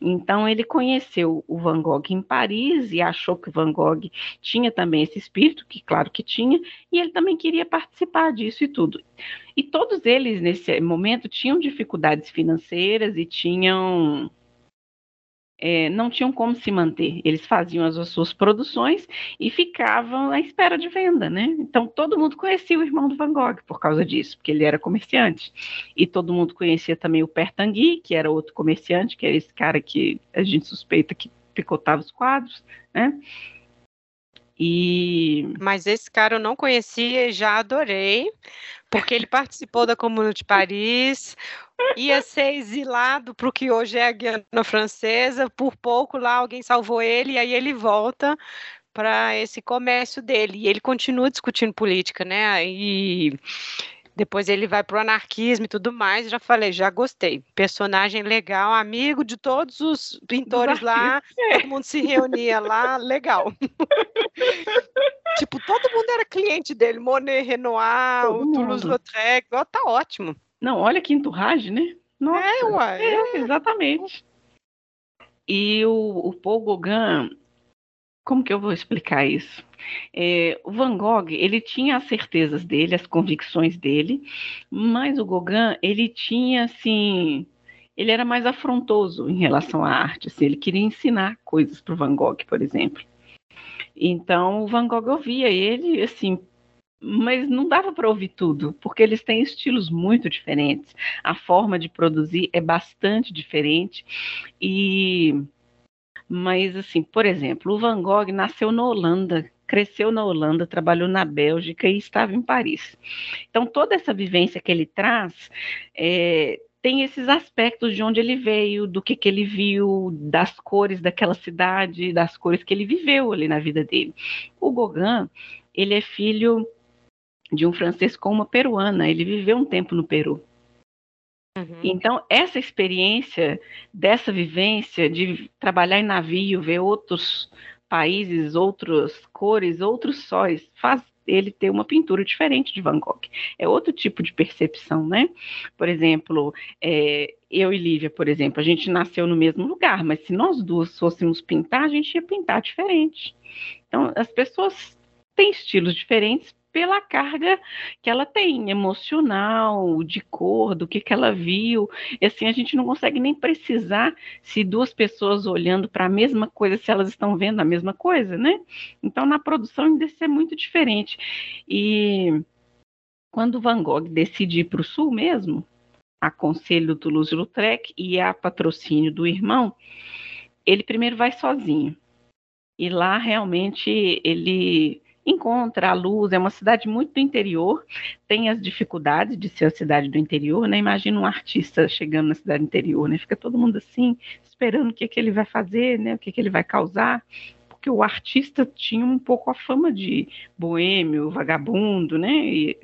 S2: Então ele conheceu o Van Gogh em Paris e achou que Van Gogh tinha também esse espírito, que claro que tinha, e ele também queria participar disso e tudo. E todos eles nesse momento tinham dificuldades financeiras e tinham é, não tinham como se manter. Eles faziam as, as, suas produções e ficavam à espera de venda, né? Então todo mundo conhecia o irmão do Van Gogh por causa disso, porque ele era comerciante. E todo mundo conhecia também o Père Tanguy, que era outro comerciante, que era esse cara que a gente suspeita que picotava os quadros, né?
S1: E... Mas esse cara eu não conhecia e já adorei, porque ele participou da Comuna de Paris, ia ser exilado para o que hoje é a Guiana Francesa, por pouco lá alguém salvou ele, e aí ele volta para esse comércio dele, e ele continua discutindo política, né? E depois ele vai para o anarquismo e tudo mais. Já falei, já gostei. Personagem legal, amigo de todos os pintores lá. É. Todo mundo se reunia lá, legal. tipo, todo mundo era cliente dele. Monet, Renoir, todo o Toulouse-Lautrec. Tá ótimo.
S2: Não, olha que enturragem, né?
S1: Nossa, é, uai.
S2: É, exatamente. E o, o Paul Gauguin, como que eu vou explicar isso? É, o Van Gogh, ele tinha as certezas dele, as convicções dele, mas o Gauguin, ele tinha, assim, ele era mais afrontoso em relação à arte, assim, ele queria ensinar coisas para o Van Gogh, por exemplo. Então, o Van Gogh ouvia ele, assim, mas não dava para ouvir tudo, porque eles têm estilos muito diferentes. A forma de produzir é bastante diferente e mas, assim, por exemplo, o Van Gogh nasceu na Holanda, cresceu na Holanda, trabalhou na Bélgica e estava em Paris. Então, toda essa vivência que ele traz é, tem esses aspectos de onde ele veio, do que, que ele viu, das cores daquela cidade, das cores que ele viveu ali na vida dele. O Gauguin, ele é filho de um francês com uma peruana, ele viveu um tempo no Peru. Uhum. Então, essa experiência dessa vivência de trabalhar em navio, ver outros países, outras cores, outros sóis, faz ele ter uma pintura diferente de Van Gogh. É outro tipo de percepção, né? Por exemplo, é, eu e Lívia, por exemplo, a gente nasceu no mesmo lugar, mas se nós duas fôssemos pintar, a gente ia pintar diferente. Então, as pessoas têm estilos diferentes pela carga que ela tem, emocional, de cor, do que, que ela viu. E assim, a gente não consegue nem precisar se duas pessoas olhando para a mesma coisa, se elas estão vendo a mesma coisa, né? Então, na produção, ainda isso é muito diferente. E quando Van Gogh decide ir para o sul mesmo, a conselho do Toulouse-Lautrec e a patrocínio do irmão, ele primeiro vai sozinho. E lá realmente ele encontra a luz, é uma cidade muito do interior, tem as dificuldades de ser a cidade do interior, né? Imagina um artista chegando na cidade interior, né? Fica todo mundo assim, esperando o que, que ele vai fazer, né? O que, que ele vai causar, porque o artista tinha um pouco a fama de boêmio, vagabundo, né? E,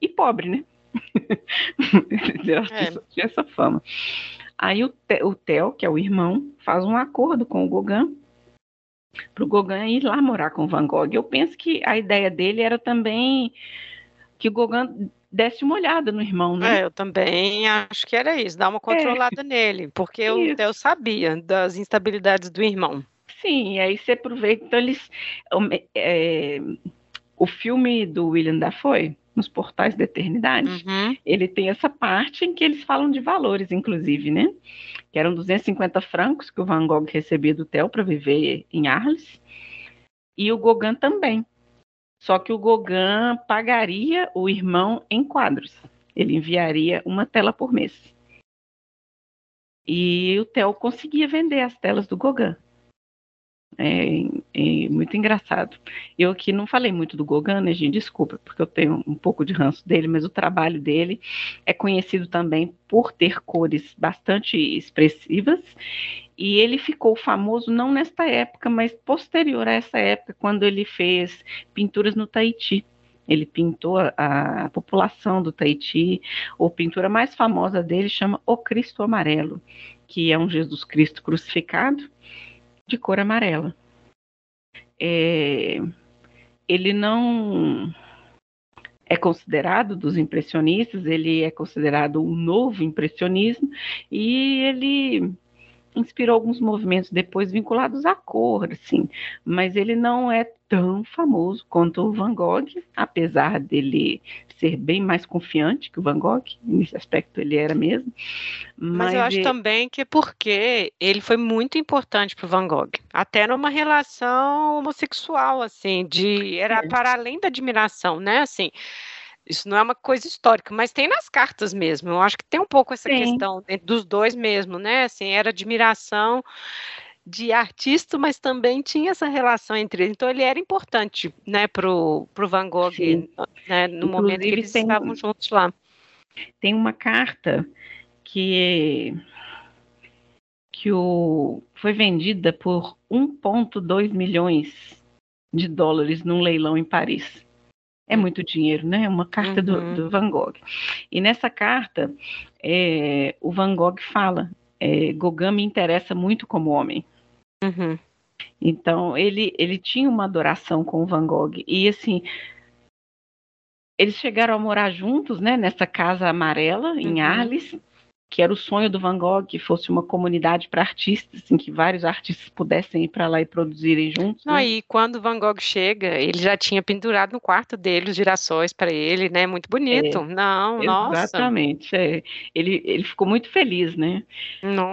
S2: e pobre, né? é. tinha essa fama. Aí o, o Theo, que é o irmão, faz um acordo com o Gauguin para o Gauguin ir lá morar com Van Gogh. Eu penso que a ideia dele era também que o Gauguin desse uma olhada no irmão, né?
S1: É, eu também acho que era isso, dar uma controlada é. nele, porque eu, eu sabia das instabilidades do irmão.
S2: Sim, aí você aproveita, então eles... É, o filme do William Dafoe, nos Portais da Eternidade, uhum. ele tem essa parte em que eles falam de valores, inclusive, né? Que eram 250 francos que o Van Gogh recebia do Theo para viver em Arles, e o Gauguin também. Só que o Gauguin pagaria o irmão em quadros. Ele enviaria uma tela por mês. E o Theo conseguia vender as telas do Gauguin. É, é, muito engraçado. Eu aqui não falei muito do Gauguin, né, gente? Desculpa, porque eu tenho um pouco de ranço dele, mas o trabalho dele é conhecido também por ter cores bastante expressivas. E ele ficou famoso não nesta época, mas posterior a essa época, quando ele fez pinturas no Tahiti. Ele pintou a, a população do Tahiti. A pintura mais famosa dele chama O Cristo Amarelo, que é um Jesus Cristo crucificado de cor amarela. É, ele não é considerado dos impressionistas, ele é considerado um novo impressionismo e ele inspirou alguns movimentos depois vinculados à cor, assim, mas ele não é tão famoso quanto o Van Gogh, apesar dele ser bem mais confiante que o Van Gogh, nesse aspecto ele era mesmo.
S1: Mas, mas eu acho ele... também que é porque ele foi muito importante para o Van Gogh, até numa relação homossexual, assim, de era é. para além da admiração, né, assim. Isso não é uma coisa histórica, mas tem nas cartas mesmo. Eu acho que tem um pouco essa Sim. questão dos dois mesmo, né? Assim, era admiração de artista, mas também tinha essa relação entre eles. Então ele era importante, né, pro, pro Van Gogh, né, no Inclusive, momento que eles tem, estavam juntos lá.
S2: Tem uma carta que que o, foi vendida por 1,2 milhões de dólares num leilão em Paris é muito dinheiro, né? É uma carta uhum. do, do, Van Gogh. E nessa carta, é, o Van Gogh fala: é, Gauguin me interessa muito como homem. Uhum. Então, ele, ele tinha uma adoração com o Van Gogh. E, assim, eles chegaram a morar juntos, né? Nessa casa amarela, em uhum. Arles que era o sonho do Van Gogh, que fosse uma comunidade para artistas, em que vários artistas pudessem ir para lá e produzirem juntos.
S1: Né? e quando Van Gogh chega, ele já tinha pendurado no quarto dele os girassóis para ele, né? Muito bonito. É, Não, nossa.
S2: Exatamente. É. Ele, ele ficou muito feliz, né?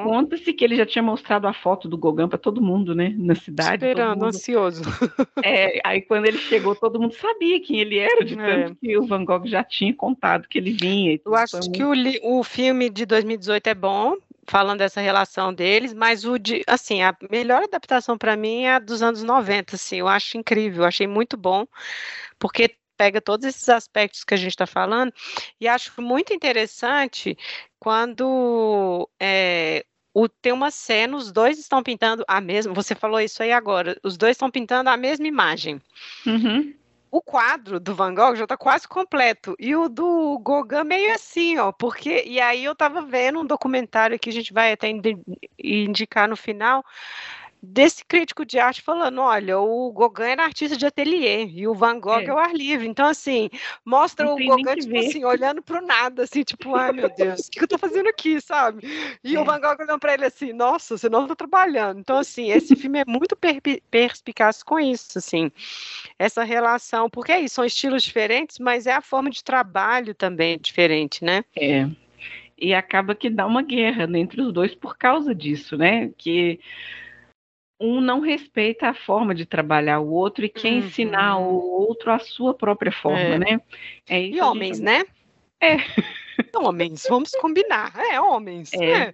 S2: Conta-se que ele já tinha mostrado a foto do Gauguin para todo mundo, né? Na cidade.
S1: Esperando, mundo... ansioso.
S2: É, aí quando ele chegou, todo mundo sabia quem ele era, de tanto é. que o Van Gogh já tinha contado que ele vinha.
S1: Eu acho que muito... o, o filme de 2000 2018 é bom, falando dessa relação deles, mas o de, assim, a melhor adaptação para mim é a dos anos 90, assim, eu acho incrível, eu achei muito bom, porque pega todos esses aspectos que a gente está falando e acho muito interessante quando é, o, tem uma cena, os dois estão pintando a mesma. Você falou isso aí agora. Os dois estão pintando a mesma imagem.
S2: Uhum.
S1: O quadro do Van Gogh já está quase completo. E o do Gauguin meio assim, ó. Porque, e aí eu estava vendo um documentário que a gente vai até indicar no final desse crítico de arte falando, olha, o Gauguin era artista de ateliê e o Van Gogh é, é o ar livre. Então, assim, mostra o Gauguin, tipo assim, olhando para o nada, assim, tipo, ai meu Deus, o que eu estou fazendo aqui, sabe? E é. o Van Gogh olhando para ele assim, nossa, você não está trabalhando. Então, assim, esse filme é muito per perspicaz com isso, assim, essa relação, porque é isso, são estilos diferentes, mas é a forma de trabalho também diferente, né?
S2: É. E acaba que dá uma guerra entre os dois por causa disso, né? Que um não respeita a forma de trabalhar o outro e quer uhum. ensinar o outro a sua própria forma, é. né?
S1: É e homens, gente... né?
S2: É.
S1: Homens, vamos combinar. É, homens. É. é.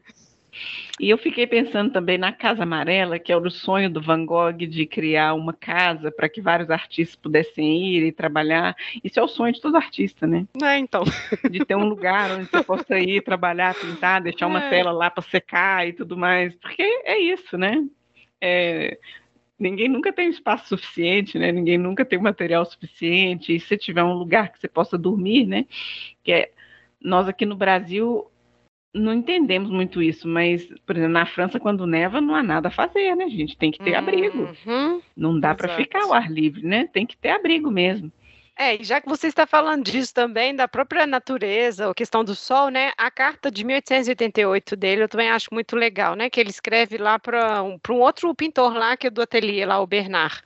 S2: E eu fiquei pensando também na Casa Amarela, que é o sonho do Van Gogh de criar uma casa para que vários artistas pudessem ir e trabalhar. Isso é o sonho de todo artista, né?
S1: É, então.
S2: De ter um lugar onde você possa ir trabalhar, pintar, deixar uma é. tela lá para secar e tudo mais. Porque é isso, né? É, ninguém nunca tem espaço suficiente, né? Ninguém nunca tem material suficiente. E se tiver um lugar que você possa dormir, né? Que é nós aqui no Brasil não entendemos muito isso, mas por exemplo na França quando neva não há nada a fazer, né? A gente tem que ter uhum, abrigo. Não dá para ficar ao ar livre, né? Tem que ter abrigo mesmo.
S1: É, e já que você está falando disso também, da própria natureza, a questão do sol, né? A carta de 1888 dele eu também acho muito legal, né? Que ele escreve lá para um, um outro pintor lá, que é do ateliê, lá, o Bernard.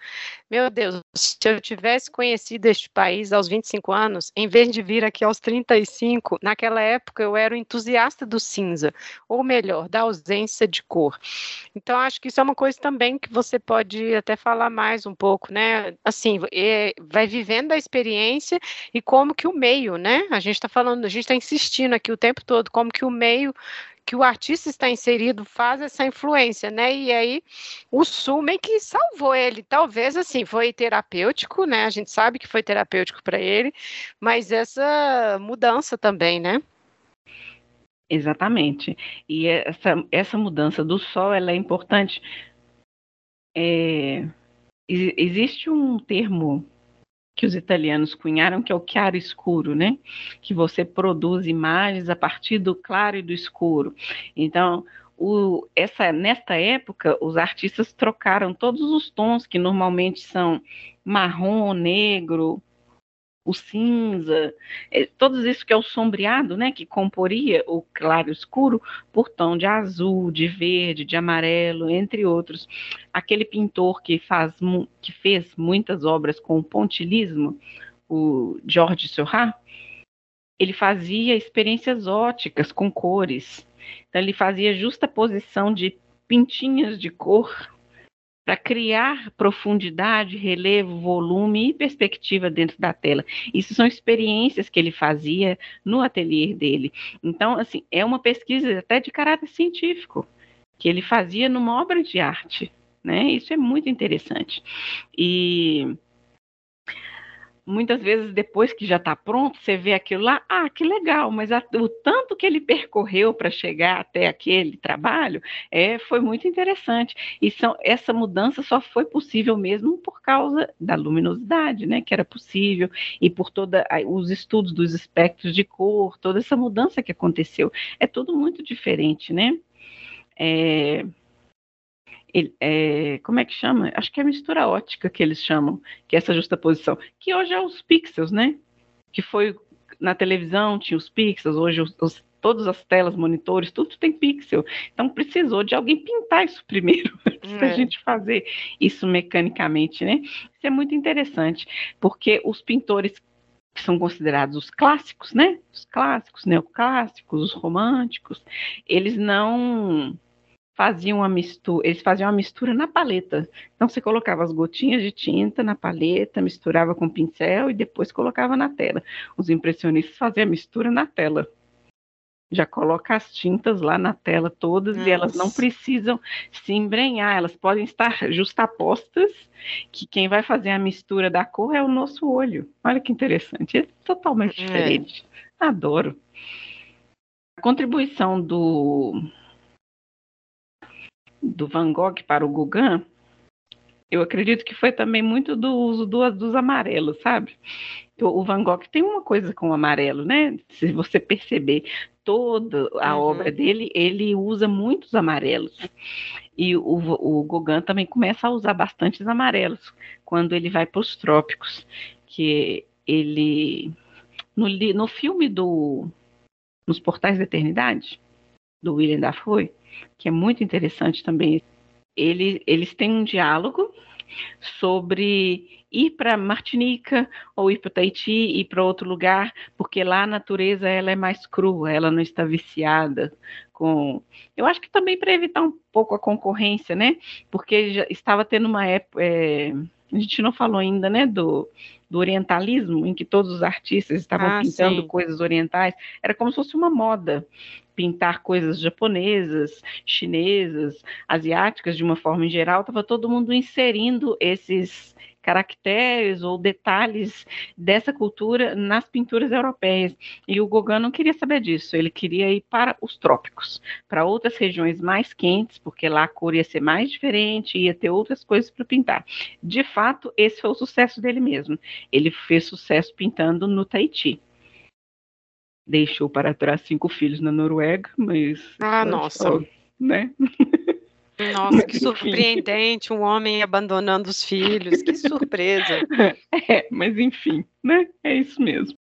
S1: Meu Deus, se eu tivesse conhecido este país aos 25 anos, em vez de vir aqui aos 35, naquela época eu era um entusiasta do cinza, ou melhor, da ausência de cor. Então, acho que isso é uma coisa também que você pode até falar mais um pouco, né? Assim, é, vai vivendo a experiência e como que o meio, né? A gente está falando, a gente está insistindo aqui o tempo todo, como que o meio que o artista está inserido faz essa influência, né? E aí o Sul meio que salvou ele. Talvez assim, foi terapêutico, né? A gente sabe que foi terapêutico para ele, mas essa mudança também, né?
S2: Exatamente. E essa, essa mudança do sol ela é importante. É, existe um termo que os italianos cunharam, que é o chiaro escuro, né? Que você produz imagens a partir do claro e do escuro. Então, o, essa, nesta época, os artistas trocaram todos os tons que normalmente são marrom, negro, o cinza, é, tudo isso que é o sombreado, né, que comporia o claro escuro, por tom de azul, de verde, de amarelo, entre outros. Aquele pintor que, faz, que fez muitas obras com o pontilismo, o Georges Seurat, ele fazia experiências óticas com cores. Então, ele fazia justa posição de pintinhas de cor para criar profundidade, relevo, volume e perspectiva dentro da tela. Isso são experiências que ele fazia no ateliê dele. Então, assim, é uma pesquisa até de caráter científico que ele fazia numa obra de arte, né? Isso é muito interessante. E muitas vezes depois que já está pronto, você vê aquilo lá, ah, que legal, mas a, o tanto que ele percorreu para chegar até aquele trabalho é, foi muito interessante. E são, essa mudança só foi possível mesmo por causa da luminosidade, né, que era possível, e por todos os estudos dos espectros de cor, toda essa mudança que aconteceu. É tudo muito diferente, né? É, é, como é que chama? Acho que é mistura ótica que eles chamam, que é essa justaposição, que hoje é os pixels, né? Que foi na televisão, tinha os pixels, hoje os, os, todas as telas, monitores, tudo tem pixel. Então precisou de alguém pintar isso primeiro, para a é. gente fazer isso mecanicamente, né? Isso é muito interessante, porque os pintores que são considerados os clássicos, né? Os clássicos, neoclássicos, os românticos, eles não faziam uma mistura, eles faziam uma mistura na paleta. Então você colocava as gotinhas de tinta na paleta, misturava com pincel e depois colocava na tela. Os impressionistas faziam a mistura na tela. já coloca as tintas lá na tela todas Nossa. e elas não precisam se embrenhar, elas podem estar justapostas, que quem vai fazer a mistura da cor é o nosso olho. Olha que interessante, é totalmente é. diferente. É. Adoro. A contribuição do do Van Gogh para o Gauguin, eu acredito que foi também muito do uso do, dos amarelos, sabe? O Van Gogh tem uma coisa com o amarelo, né? Se você perceber toda a uhum. obra dele, ele usa muitos amarelos. E o, o Gauguin também começa a usar bastantes amarelos quando ele vai para os trópicos, que ele no, no filme do Nos Portais da Eternidade, do William Dafoe, que é muito interessante também. Ele, eles têm um diálogo sobre ir para Martinica ou ir para Tahiti, ir para outro lugar, porque lá a natureza ela é mais crua, ela não está viciada com. Eu acho que também para evitar um pouco a concorrência, né? Porque já estava tendo uma época. É... A gente não falou ainda, né, do, do orientalismo, em que todos os artistas estavam ah, pintando sim. coisas orientais, era como se fosse uma moda pintar coisas japonesas, chinesas, asiáticas de uma forma em geral, estava todo mundo inserindo esses caracteres ou detalhes dessa cultura nas pinturas europeias. E o Gauguin não queria saber disso, ele queria ir para os trópicos, para outras regiões mais quentes, porque lá a cor ia ser mais diferente, ia ter outras coisas para pintar. De fato, esse foi o sucesso dele mesmo. Ele fez sucesso pintando no Tahiti deixou para trás cinco filhos na Noruega, mas.
S1: Ah, nossa. Só,
S2: né?
S1: Nossa, que surpreendente, um homem abandonando os filhos, que surpresa.
S2: É, mas enfim, né? É isso mesmo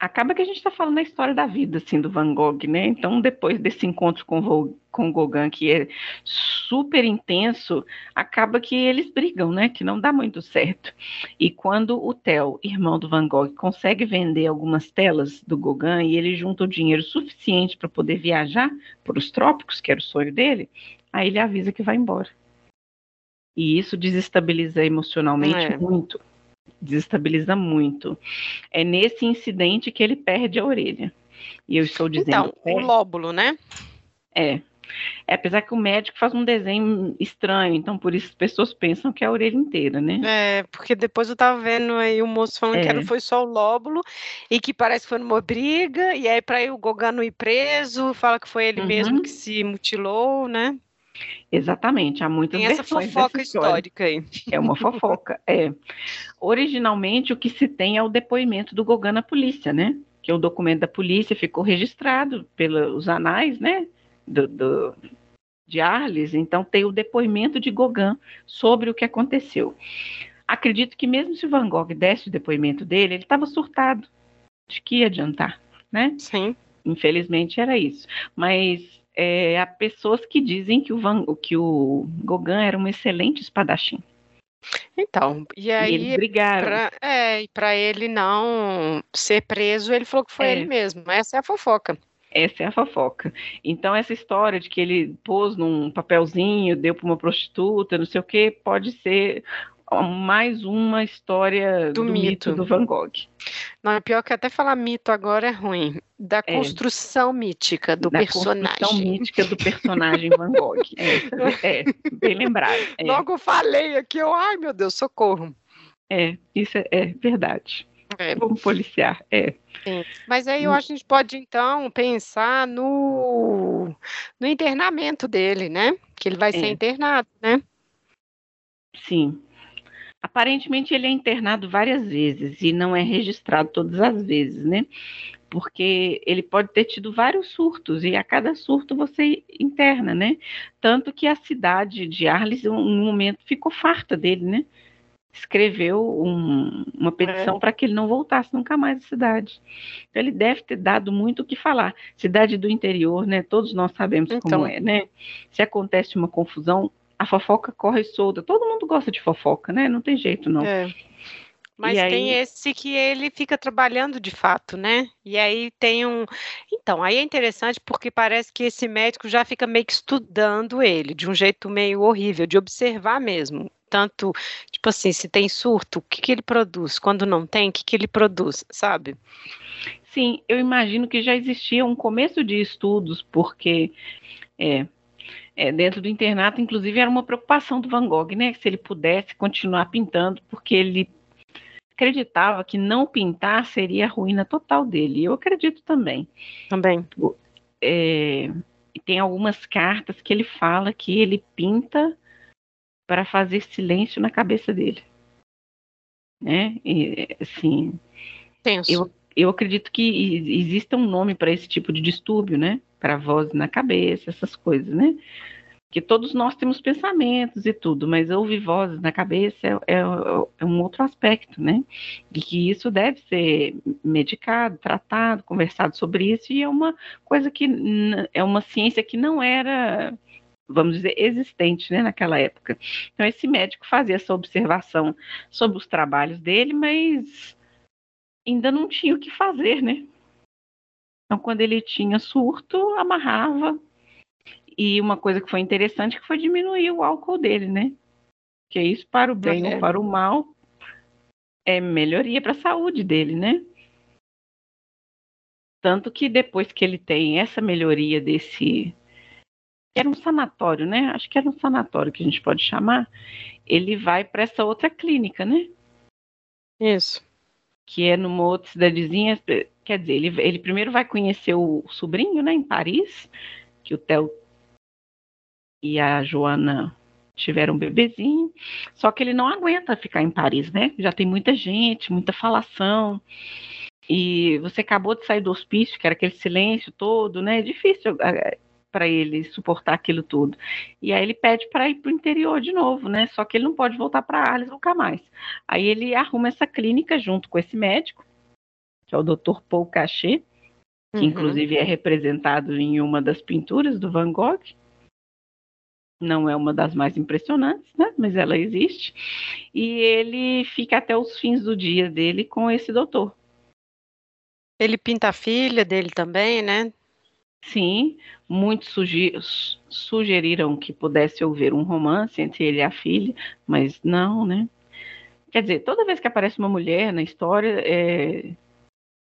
S2: acaba que a gente está falando a história da vida, assim, do Van Gogh, né? Então, depois desse encontro com, com Gauguin, que é super intenso, acaba que eles brigam, né? Que não dá muito certo. E quando o Theo, irmão do Van Gogh, consegue vender algumas telas do Gauguin e ele junta o dinheiro suficiente para poder viajar para os trópicos, que era o sonho dele, aí ele avisa que vai embora. E isso desestabiliza emocionalmente é. muito desestabiliza muito. É nesse incidente que ele perde a orelha. E eu estou dizendo.
S1: Então, o lóbulo, né?
S2: É. é. Apesar que o médico faz um desenho estranho, então por isso as pessoas pensam que é a orelha inteira, né?
S1: É, porque depois eu tava vendo aí o moço falando é. que não foi só o lóbulo e que parece que foi numa briga, e aí para o Gogano ir preso, fala que foi ele uhum. mesmo que se mutilou, né?
S2: Exatamente, há muitas
S1: Tem essa fofoca histórica aí.
S2: É uma fofoca, é. Originalmente, o que se tem é o depoimento do Gauguin na polícia, né? Que é o documento da polícia ficou registrado pelos anais, né? Do, do, de Arles, então tem o depoimento de Gauguin sobre o que aconteceu. Acredito que mesmo se o Van Gogh desse o depoimento dele, ele estava surtado. De que ia adiantar, né?
S1: Sim.
S2: Infelizmente era isso. Mas é, há pessoas que dizem que o, Van, que o Gauguin era um excelente espadachim.
S1: Então, e aí,
S2: e eles brigaram.
S1: Pra, é, e para ele não ser preso, ele falou que foi é. ele mesmo. Essa é a fofoca.
S2: Essa é a fofoca. Então, essa história de que ele pôs num papelzinho, deu para uma prostituta, não sei o que, pode ser mais uma história do, do mito. mito. do Van Gogh.
S1: Não, é pior que até falar mito agora é ruim. Da é. construção mítica do
S2: da
S1: personagem. Da
S2: construção mítica do personagem Van Gogh. É, é bem lembrado. É.
S1: Logo falei aqui, eu, ai meu Deus, socorro.
S2: É, isso é, é verdade. É. Vamos policiar, é.
S1: Sim. Mas aí eu hum. acho que a gente pode, então, pensar no, no internamento dele, né? Que ele vai ser é. internado, né?
S2: Sim, Aparentemente ele é internado várias vezes e não é registrado todas as vezes, né? Porque ele pode ter tido vários surtos e a cada surto você interna, né? Tanto que a cidade de Arles, um, um momento, ficou farta dele, né? Escreveu um, uma petição é. para que ele não voltasse nunca mais à cidade. Então ele deve ter dado muito o que falar. Cidade do interior, né? Todos nós sabemos então, como é, né? Se acontece uma confusão, a fofoca corre solta. Todo mundo gosta de fofoca, né? Não tem jeito, não. É.
S1: Mas e tem aí... esse que ele fica trabalhando de fato, né? E aí tem um. Então, aí é interessante porque parece que esse médico já fica meio que estudando ele, de um jeito meio horrível, de observar mesmo tanto, tipo assim, se tem surto, o que, que ele produz? Quando não tem, o que, que ele produz, sabe?
S2: Sim, eu imagino que já existia um começo de estudos, porque é, é, dentro do internato, inclusive, era uma preocupação do Van Gogh, né? Se ele pudesse continuar pintando, porque ele acreditava que não pintar seria a ruína total dele. Eu acredito também.
S1: Também.
S2: É, tem algumas cartas que ele fala que ele pinta para fazer silêncio na cabeça dele. Né? E, assim,
S1: Tenso.
S2: Eu, eu acredito que exista um nome para esse tipo de distúrbio, né? Para voz na cabeça, essas coisas, né? Que todos nós temos pensamentos e tudo, mas ouvir vozes na cabeça é, é, é um outro aspecto, né? E que isso deve ser medicado, tratado, conversado sobre isso, e é uma coisa que é uma ciência que não era vamos dizer, existente né, naquela época. Então, esse médico fazia essa observação sobre os trabalhos dele, mas ainda não tinha o que fazer, né? Então, quando ele tinha surto, amarrava. E uma coisa que foi interessante que foi diminuir o álcool dele, né? Que isso, para o bem é. ou para o mal, é melhoria para a saúde dele, né? Tanto que depois que ele tem essa melhoria desse. Era um sanatório, né? Acho que era um sanatório que a gente pode chamar. Ele vai para essa outra clínica, né?
S1: Isso
S2: que é numa outra cidadezinha. Quer dizer, ele, ele primeiro vai conhecer o sobrinho, né, em Paris, que o Theo e a Joana tiveram um bebezinho, só que ele não aguenta ficar em Paris, né? Já tem muita gente, muita falação. E você acabou de sair do hospício, que era aquele silêncio todo, né? É difícil é, para ele suportar aquilo tudo. E aí ele pede para ir para o interior de novo, né? Só que ele não pode voltar para Arles nunca mais. Aí ele arruma essa clínica junto com esse médico, que é o Dr. Paul Cachet, que uhum. inclusive é representado em uma das pinturas do Van Gogh. Não é uma das mais impressionantes, né? Mas ela existe. E ele fica até os fins do dia dele com esse doutor.
S1: Ele pinta a filha dele também, né?
S2: Sim, muitos sugeriram que pudesse haver um romance entre ele e a filha, mas não, né? Quer dizer, toda vez que aparece uma mulher na história é,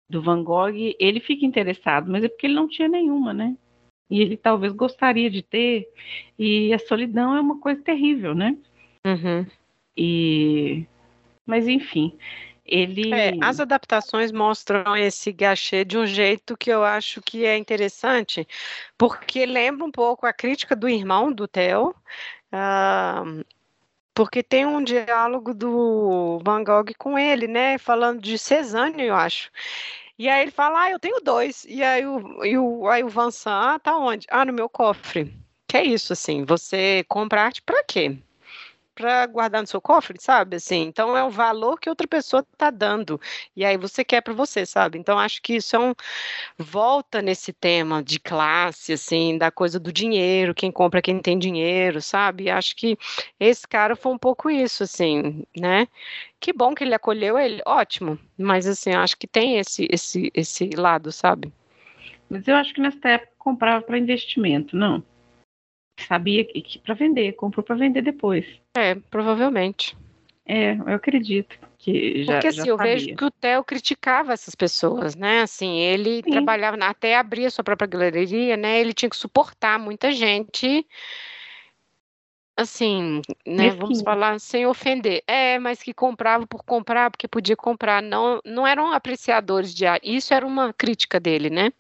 S2: do Van Gogh, ele fica interessado, mas é porque ele não tinha nenhuma, né? E ele talvez gostaria de ter, e a solidão é uma coisa terrível, né?
S1: Uhum.
S2: E, mas enfim, ele...
S1: É, as adaptações mostram esse gachê de um jeito que eu acho que é interessante, porque lembra um pouco a crítica do irmão do Theo, uh, porque tem um diálogo do Van Gogh com ele, né, falando de Cezanne, eu acho. E aí ele fala, ah, eu tenho dois. E aí o, e o, aí o Vincent, ah, tá onde? Ah, no meu cofre. Que é isso, assim, você compra arte para quê? Para guardar no seu cofre, sabe? Assim, então é o valor que outra pessoa está dando e aí você quer para você, sabe? Então acho que isso é um volta nesse tema de classe, assim, da coisa do dinheiro, quem compra quem tem dinheiro, sabe? Acho que esse cara foi um pouco isso, assim, né? Que bom que ele acolheu ele, ótimo. Mas assim, acho que tem esse esse esse lado, sabe?
S2: Mas eu acho que nessa época comprava para investimento, não? Sabia que, que para vender, comprou para vender depois.
S1: É, provavelmente.
S2: É, eu acredito que já
S1: Porque assim,
S2: já
S1: eu vejo que o Theo criticava essas pessoas, né? Assim, ele Sim. trabalhava, até abrir a sua própria galeria, né? Ele tinha que suportar muita gente assim, né, vamos falar sem ofender. É, mas que comprava por comprar, porque podia comprar, não não eram apreciadores de arte. Isso era uma crítica dele, né?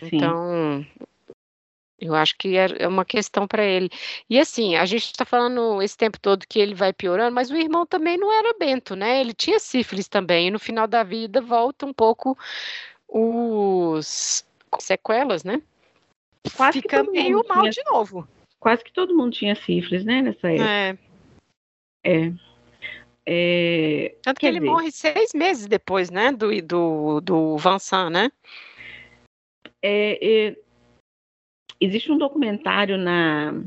S1: Sim. Então, eu acho que é, é uma questão para ele. E assim, a gente está falando esse tempo todo que ele vai piorando, mas o irmão também não era bento, né? Ele tinha sífilis também, e no final da vida volta um pouco os sequelas, né?
S2: Quase Fica meio mal tinha,
S1: de novo.
S2: Quase que todo mundo tinha sífilis, né, nessa época. É. É. é
S1: Tanto que ele dizer, morre seis meses depois, né, do, do, do Vincent, né?
S2: É, é, Existe um documentário na,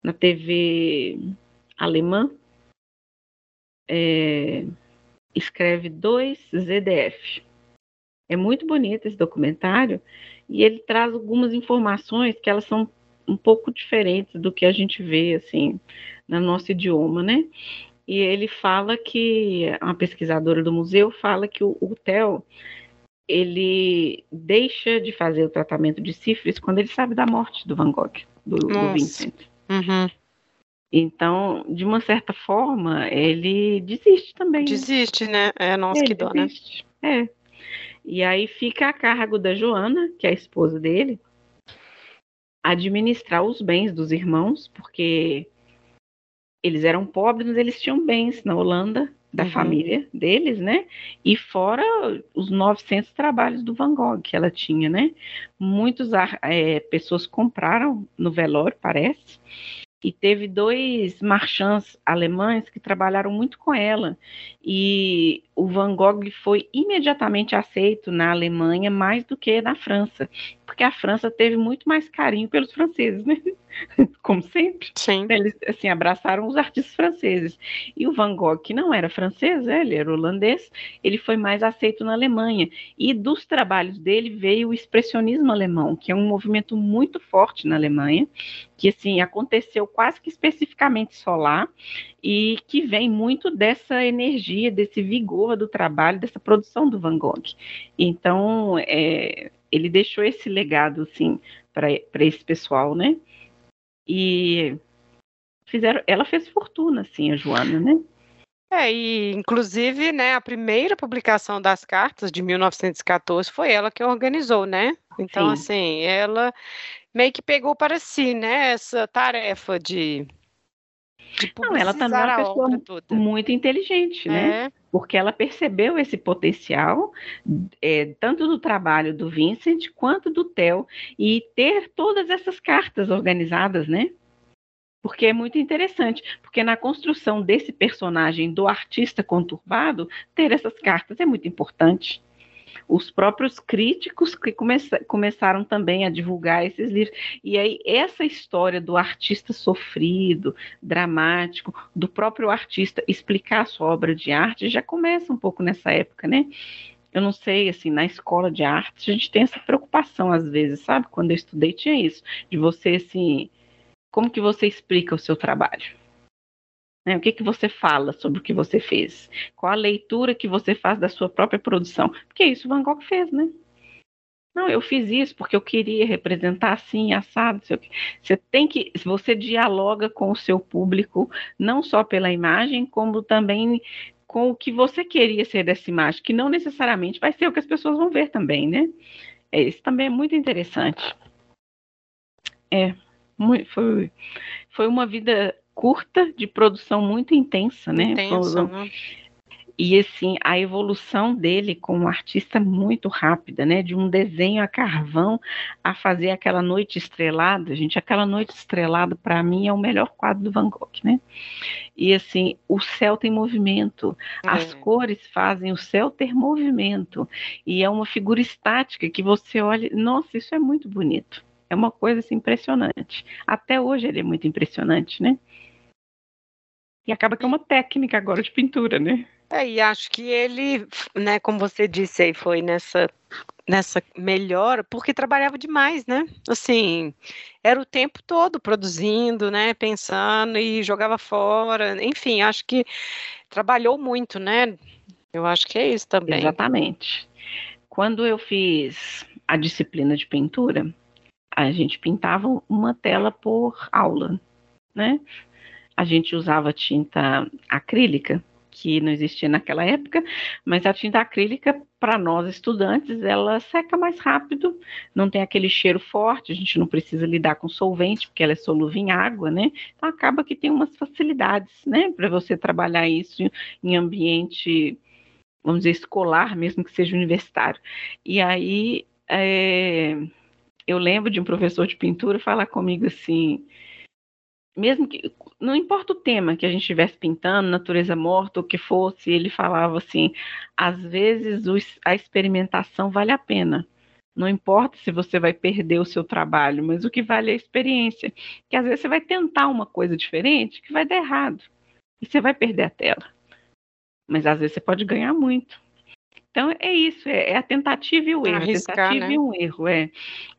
S2: na TV alemã, é, escreve 2ZDF. É muito bonito esse documentário e ele traz algumas informações que elas são um pouco diferentes do que a gente vê assim no nosso idioma, né? E ele fala que uma pesquisadora do museu fala que o, o ele deixa de fazer o tratamento de sífilis quando ele sabe da morte do Van Gogh, do, do Vincent.
S1: Uhum.
S2: Então, de uma certa forma, ele desiste também. Né?
S1: Desiste, né? É, nossa, ele que dó, né? desiste.
S2: né? É. E aí fica a cargo da Joana, que é a esposa dele, administrar os bens dos irmãos, porque eles eram pobres, mas eles tinham bens na Holanda, da uhum. família deles, né? E fora os 900 trabalhos do Van Gogh que ela tinha, né? Muitas é, pessoas compraram no velório, parece, e teve dois marchands alemães que trabalharam muito com ela. E o Van Gogh foi imediatamente aceito na Alemanha mais do que na França, porque a França teve muito mais carinho pelos franceses, né? Como sempre.
S1: Sim.
S2: Eles assim abraçaram os artistas franceses. E o Van Gogh, que não era francês, né? ele era holandês, ele foi mais aceito na Alemanha. E dos trabalhos dele veio o expressionismo alemão, que é um movimento muito forte na Alemanha, que assim aconteceu quase que especificamente só lá e que vem muito dessa energia, desse vigor do trabalho, dessa produção do Van Gogh. Então, é, ele deixou esse legado, assim, para esse pessoal, né? E fizeram, ela fez fortuna, assim, a Joana, né?
S1: É, e inclusive, né, a primeira publicação das cartas de 1914 foi ela que organizou, né? Então, Sim. assim, ela meio que pegou para si, né, essa tarefa de
S2: não, ela também é uma pessoa muito inteligente, né? É. Porque ela percebeu esse potencial, é, tanto do trabalho do Vincent quanto do Theo, e ter todas essas cartas organizadas, né? Porque é muito interessante, porque na construção desse personagem do artista conturbado, ter essas cartas é muito importante os próprios críticos que come começaram também a divulgar esses livros. E aí, essa história do artista sofrido, dramático, do próprio artista explicar a sua obra de arte, já começa um pouco nessa época, né? Eu não sei, assim, na escola de arte, a gente tem essa preocupação às vezes, sabe? Quando eu estudei, tinha isso, de você, assim, como que você explica o seu trabalho? Né? O que, que você fala sobre o que você fez? Qual a leitura que você faz da sua própria produção? Porque isso Van Gogh fez, né? Não, eu fiz isso porque eu queria representar assim, assado. Você tem que, você dialoga com o seu público, não só pela imagem, como também com o que você queria ser dessa imagem, que não necessariamente vai ser o que as pessoas vão ver também, né? É, isso também é muito interessante. É, foi, foi uma vida curta, de produção muito intensa, né?
S1: Intensa, né?
S2: E assim, a evolução dele como artista muito rápida, né? De um desenho a carvão a fazer aquela noite estrelada, gente, aquela noite estrelada para mim é o melhor quadro do Van Gogh, né? E assim, o céu tem movimento, é. as cores fazem o céu ter movimento, e é uma figura estática que você olha, nossa, isso é muito bonito. É uma coisa assim, impressionante. Até hoje ele é muito impressionante, né? E acaba que é uma técnica agora de pintura, né?
S1: É, e acho que ele, né, como você disse aí, foi nessa nessa melhora, porque trabalhava demais, né? Assim, era o tempo todo produzindo, né, pensando e jogava fora, enfim, acho que trabalhou muito, né? Eu acho que é isso também.
S2: Exatamente. Quando eu fiz a disciplina de pintura, a gente pintava uma tela por aula, né? A gente usava tinta acrílica, que não existia naquela época, mas a tinta acrílica, para nós estudantes, ela seca mais rápido, não tem aquele cheiro forte, a gente não precisa lidar com solvente, porque ela é solúvel em água, né? Então acaba que tem umas facilidades, né, para você trabalhar isso em ambiente, vamos dizer, escolar, mesmo que seja universitário. E aí, é, eu lembro de um professor de pintura falar comigo assim mesmo que não importa o tema que a gente estivesse pintando, natureza morta, o que fosse, ele falava assim: às vezes os, a experimentação vale a pena. Não importa se você vai perder o seu trabalho, mas o que vale é a experiência. Que às vezes você vai tentar uma coisa diferente que vai dar errado. E você vai perder a tela. Mas às vezes você pode ganhar muito. Então é isso, é, é a tentativa e o erro,
S1: Arriscar,
S2: a tentativa
S1: né?
S2: e um erro, é.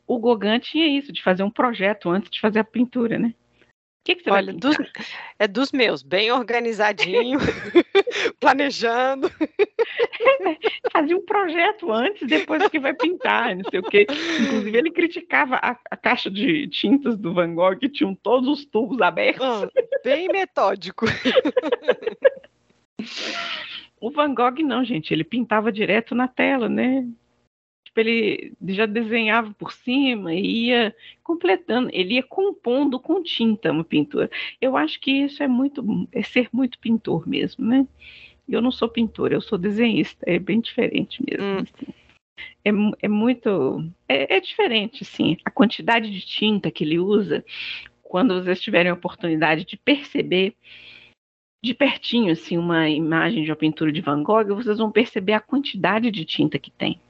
S2: O Gauguin tinha isso, de fazer um projeto antes de fazer a pintura, né? Que, que você
S1: Olha,
S2: vai
S1: dos, é dos meus, bem organizadinho, planejando.
S2: Fazia um projeto antes, depois que vai pintar, não sei o quê. Inclusive, ele criticava a, a caixa de tintas do Van Gogh, que tinham todos os tubos abertos.
S1: Ah, bem metódico.
S2: O Van Gogh não, gente, ele pintava direto na tela, né? Tipo, ele já desenhava por cima e ia completando, ele ia compondo com tinta uma pintura. Eu acho que isso é muito, é ser muito pintor mesmo, né? Eu não sou pintor, eu sou desenhista, é bem diferente mesmo.
S1: Hum.
S2: assim. É, é muito, é, é diferente, assim, a quantidade de tinta que ele usa, quando vocês tiverem a oportunidade de perceber de pertinho, assim, uma imagem de uma pintura de Van Gogh, vocês vão perceber a quantidade de tinta que tem.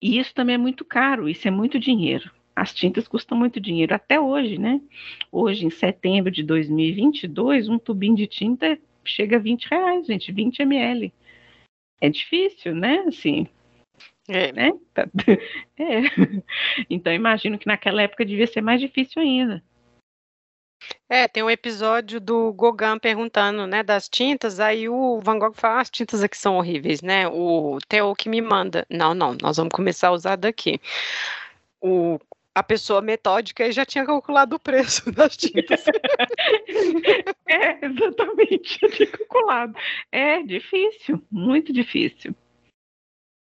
S2: E isso também é muito caro, isso é muito dinheiro. As tintas custam muito dinheiro, até hoje, né? Hoje, em setembro de 2022, um tubinho de tinta chega a 20 reais, gente, 20 ml. É difícil, né? Assim,
S1: É,
S2: né? É. Então, imagino que naquela época devia ser mais difícil ainda.
S1: É, tem um episódio do Gauguin perguntando, né, das tintas, aí o Van Gogh fala, "Ah, as tintas aqui são horríveis, né, o Theo que me manda. Não, não, nós vamos começar a usar daqui. O, a pessoa metódica já tinha calculado o preço das tintas.
S2: É, exatamente, eu tinha calculado. É difícil, muito difícil.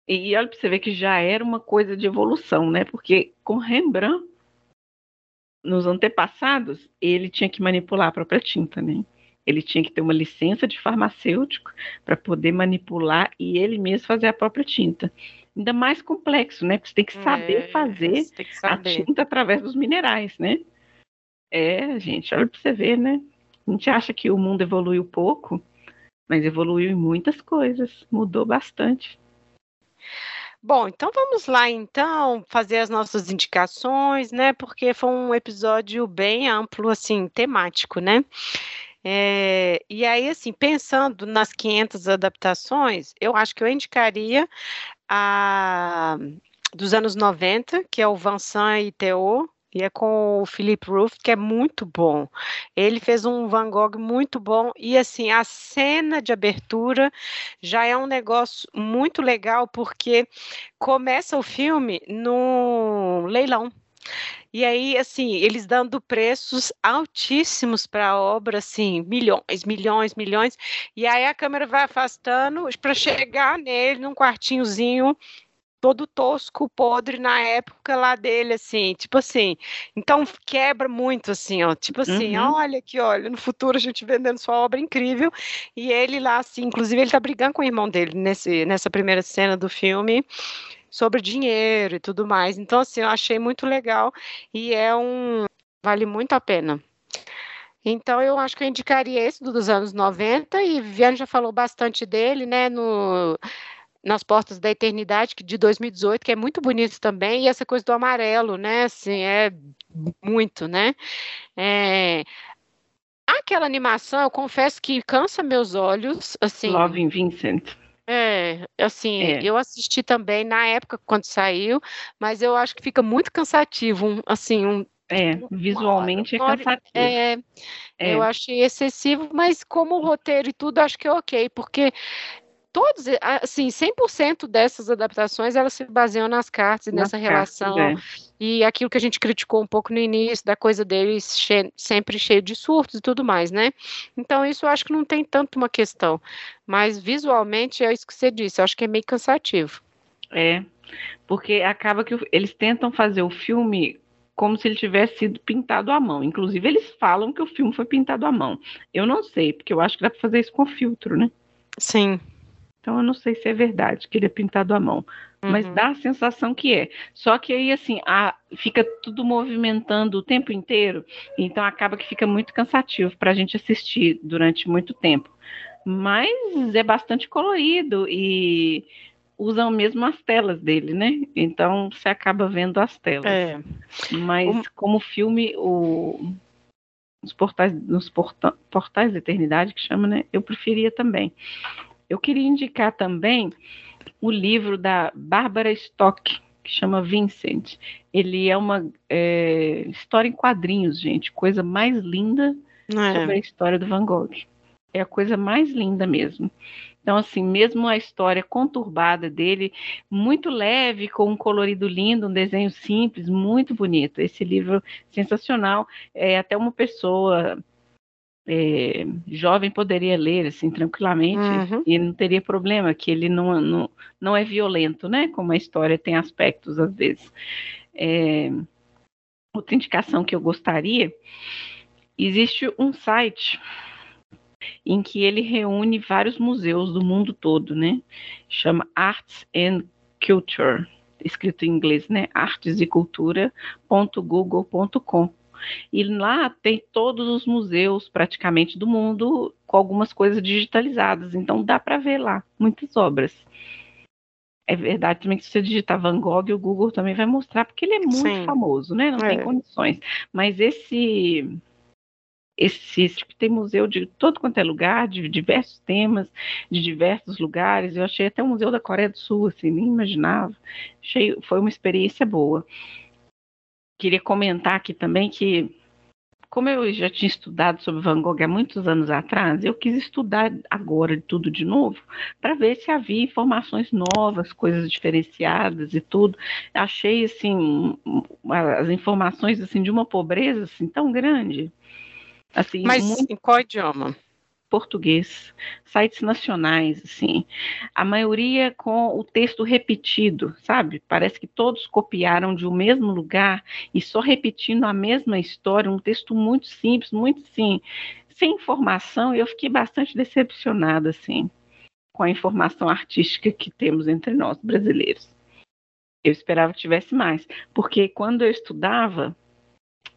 S2: E olha para você ver que já era uma coisa de evolução, né? Porque com Rembrandt, nos antepassados, ele tinha que manipular a própria tinta, né? Ele tinha que ter uma licença de farmacêutico para poder manipular e ele mesmo fazer a própria tinta. Ainda mais complexo, né? Porque você tem que saber
S1: É,
S2: fazer
S1: que
S2: a
S1: saber.
S2: tinta através dos minerais, né? É, gente, olha para você ver, né? A gente acha que o mundo evoluiu pouco, mas evoluiu em muitas coisas, mudou bastante.
S1: Bom, então vamos lá então fazer as nossas indicações, né? Porque foi um episódio bem amplo, assim, temático, né? É, e aí, assim, pensando nas 500 adaptações, eu acho que eu indicaria a dos anos 90, que é o Vincent e Theo, e é com o Philip Roth, que é muito bom. Ele fez um Van Gogh muito bom, e assim, a cena de abertura já é um negócio muito legal, porque começa o filme no leilão. E aí, assim, eles dando preços altíssimos para a obra, assim, milhões, milhões, milhões. E aí a câmera vai afastando para chegar nele num quartinhozinho todo tosco, podre na época lá dele, assim, tipo assim. Então quebra muito, assim, ó. Tipo assim,
S2: Uhum.
S1: olha aqui, olha, no futuro a gente vendendo sua obra incrível. E ele lá, assim, inclusive ele tá brigando com o irmão dele nesse, nessa primeira cena do filme sobre dinheiro e tudo mais. Então, assim, eu achei muito legal e é um. Vale muito a pena. Então, eu acho que eu indicaria esse do- dos anos 90, e Viviane já falou bastante dele, né, no, nas Portas da Eternidade, que de 2018, que é muito bonito também, e essa coisa do amarelo, né, assim, é muito, né. É, aquela animação, eu confesso que cansa meus olhos, assim,
S2: Love in Vincent.
S1: é, assim,
S2: É.
S1: eu assisti também na época quando saiu, mas eu acho que fica muito cansativo, um, assim, um,
S2: É, visualmente é cansativo.
S1: é,
S2: É.
S1: eu achei excessivo, mas como roteiro e tudo, acho que é ok, porque todos, assim, 100% dessas adaptações, elas se baseiam nas cartas e nessa
S2: cartas,
S1: relação,
S2: é.
S1: e aquilo que a gente criticou um pouco no início, da coisa deles che- sempre cheio de surtos e tudo mais, né? Então, isso eu acho que não tem tanto uma questão, mas visualmente é isso que você disse, eu acho que é meio cansativo.
S2: É, porque acaba que eles tentam fazer o filme como se ele tivesse sido pintado à mão. Inclusive, eles falam que o filme foi pintado à mão. Eu não sei, porque eu acho que dá para fazer isso com filtro, né?
S1: Sim.
S2: Então, eu não sei se é verdade que ele é pintado à mão. Mas
S1: Uhum.
S2: dá a sensação que é. Só que aí, assim, a- fica tudo movimentando o tempo inteiro, então acaba que fica muito cansativo para a gente assistir durante muito tempo. Mas é bastante colorido e usam mesmo as telas dele, né? Então você acaba vendo as telas.
S1: É.
S2: Mas
S1: O-
S2: como filme, o, os portais, nos porta- portais da eternidade que chama, né? Eu preferia também. Eu queria indicar também o livro da Bárbara Stock, que chama Vincent. Ele é uma é, história em quadrinhos, gente, coisa mais linda é. sobre a história do Van Gogh. É a coisa mais linda mesmo. Então, assim, mesmo a história conturbada dele, muito leve, com um colorido lindo, um desenho simples, muito bonito. Esse livro sensacional. É até uma pessoa é, jovem poderia ler assim tranquilamente uhum. e não teria problema, que ele não, não, não é violento, né? Como a história tem aspectos às vezes. É, outra indicação que eu gostaria, existe um site em que ele reúne vários museus do mundo todo, né? Chama Arts and Culture, escrito em inglês, né? Artes e cultura.google.com. E lá tem todos os museus praticamente do mundo com algumas coisas digitalizadas, então dá para ver lá muitas obras. É verdade também que se você digitar Van Gogh, o Google também vai mostrar, porque ele é muito Sim. famoso, né? Não é. tem condições. Mas esse esse tem museu de todo quanto é lugar, de diversos temas, de diversos lugares. Eu achei até o Museu da Coreia do Sul, assim, nem imaginava. Achei, foi uma experiência boa. Queria comentar aqui também que, como eu já tinha estudado sobre Van Gogh há muitos anos atrás, eu quis estudar agora tudo de novo, para ver se havia informações novas, coisas diferenciadas e tudo. Achei, assim, as informações, assim, de uma pobreza, assim, tão grande Assim,
S1: Mas muito... em qual idioma?
S2: Português, sites nacionais, assim, a maioria com o texto repetido, sabe? Parece que todos copiaram de um mesmo lugar e só repetindo a mesma história, um texto muito simples, muito sim, sem informação, e eu fiquei bastante decepcionada, assim, com a informação artística que temos entre nós, brasileiros. Eu esperava que tivesse mais, porque quando eu estudava,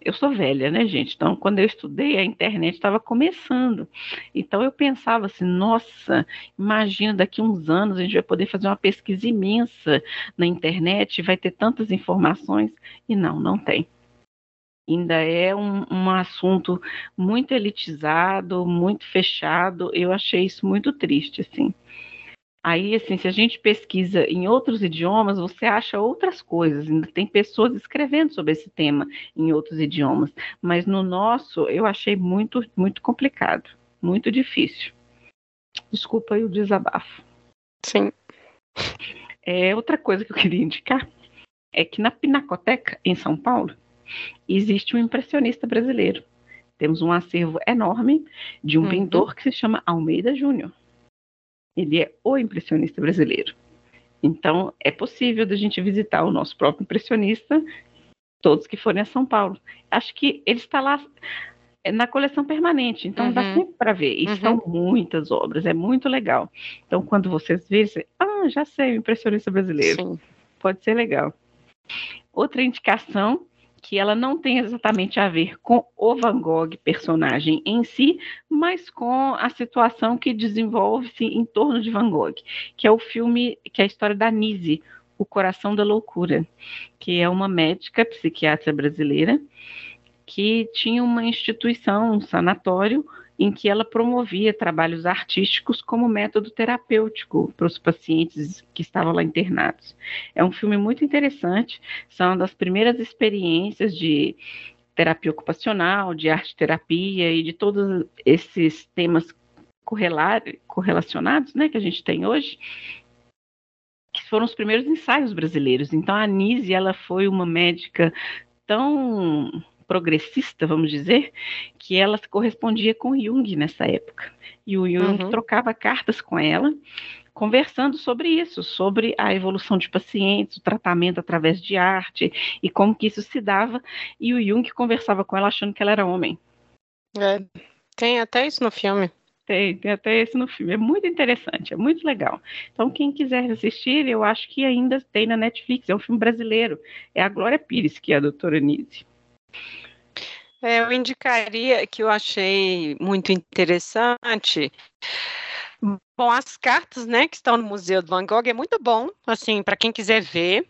S2: eu sou velha, né, gente? Então, quando eu estudei, a internet estava começando. Então, eu pensava assim: nossa, imagina, daqui uns anos a gente vai poder fazer uma pesquisa imensa na internet, vai ter tantas informações. E não, não tem. Ainda é um, um assunto muito elitizado, muito fechado. Eu achei isso muito triste, assim. Aí, assim, se a gente pesquisa em outros idiomas, você acha outras coisas. Ainda tem pessoas escrevendo sobre esse tema em outros idiomas. Mas no nosso, eu achei muito, muito complicado, muito difícil. Desculpa aí o desabafo.
S1: Sim.
S2: É, outra coisa que eu queria indicar é que na Pinacoteca, em São Paulo, existe um impressionista brasileiro. Temos um acervo enorme de um uhum. pintor que se chama Almeida Júnior. Ele é o impressionista brasileiro. Então, é possível da gente visitar o nosso próprio impressionista, todos que forem a São Paulo. Acho que ele está lá é, na coleção permanente, então uhum. dá sempre para ver. E uhum. são muitas obras, é muito legal. Então, quando vocês verem, você, ah, já sei, o impressionista brasileiro. Sim. Pode ser legal. Outra indicação que ela não tem exatamente a ver com o Van Gogh personagem em si, mas com a situação que desenvolve-se em torno de Van Gogh, que é o filme, que é a história da Nise, O Coração da Loucura, que é uma médica psiquiatra brasileira que tinha uma instituição, um sanatório, em que ela promovia trabalhos artísticos como método terapêutico para os pacientes que estavam lá internados. É um filme muito interessante, são uma das primeiras experiências de terapia ocupacional, de arte terapia e de todos esses temas correlacionados né, que a gente tem hoje, que foram os primeiros ensaios brasileiros. Então, a Anise, ela foi uma médica tão progressista, vamos dizer, que ela correspondia com Jung nessa época. E o Jung uhum. trocava cartas com ela, conversando sobre isso, sobre a evolução de pacientes, o tratamento através de arte e como que isso se dava. E o Jung conversava com ela achando que ela era homem.
S1: É, tem até isso no filme.
S2: Tem, tem até isso no filme. É muito interessante, é muito legal. Então, quem quiser assistir, eu acho que ainda tem na Netflix. É um filme brasileiro. É a Glória Pires, que é a doutora Nise.
S1: É, eu indicaria que eu achei muito interessante. Bom, as cartas, né, que estão no Museu do Van Gogh é muito bom, assim, para quem quiser ver,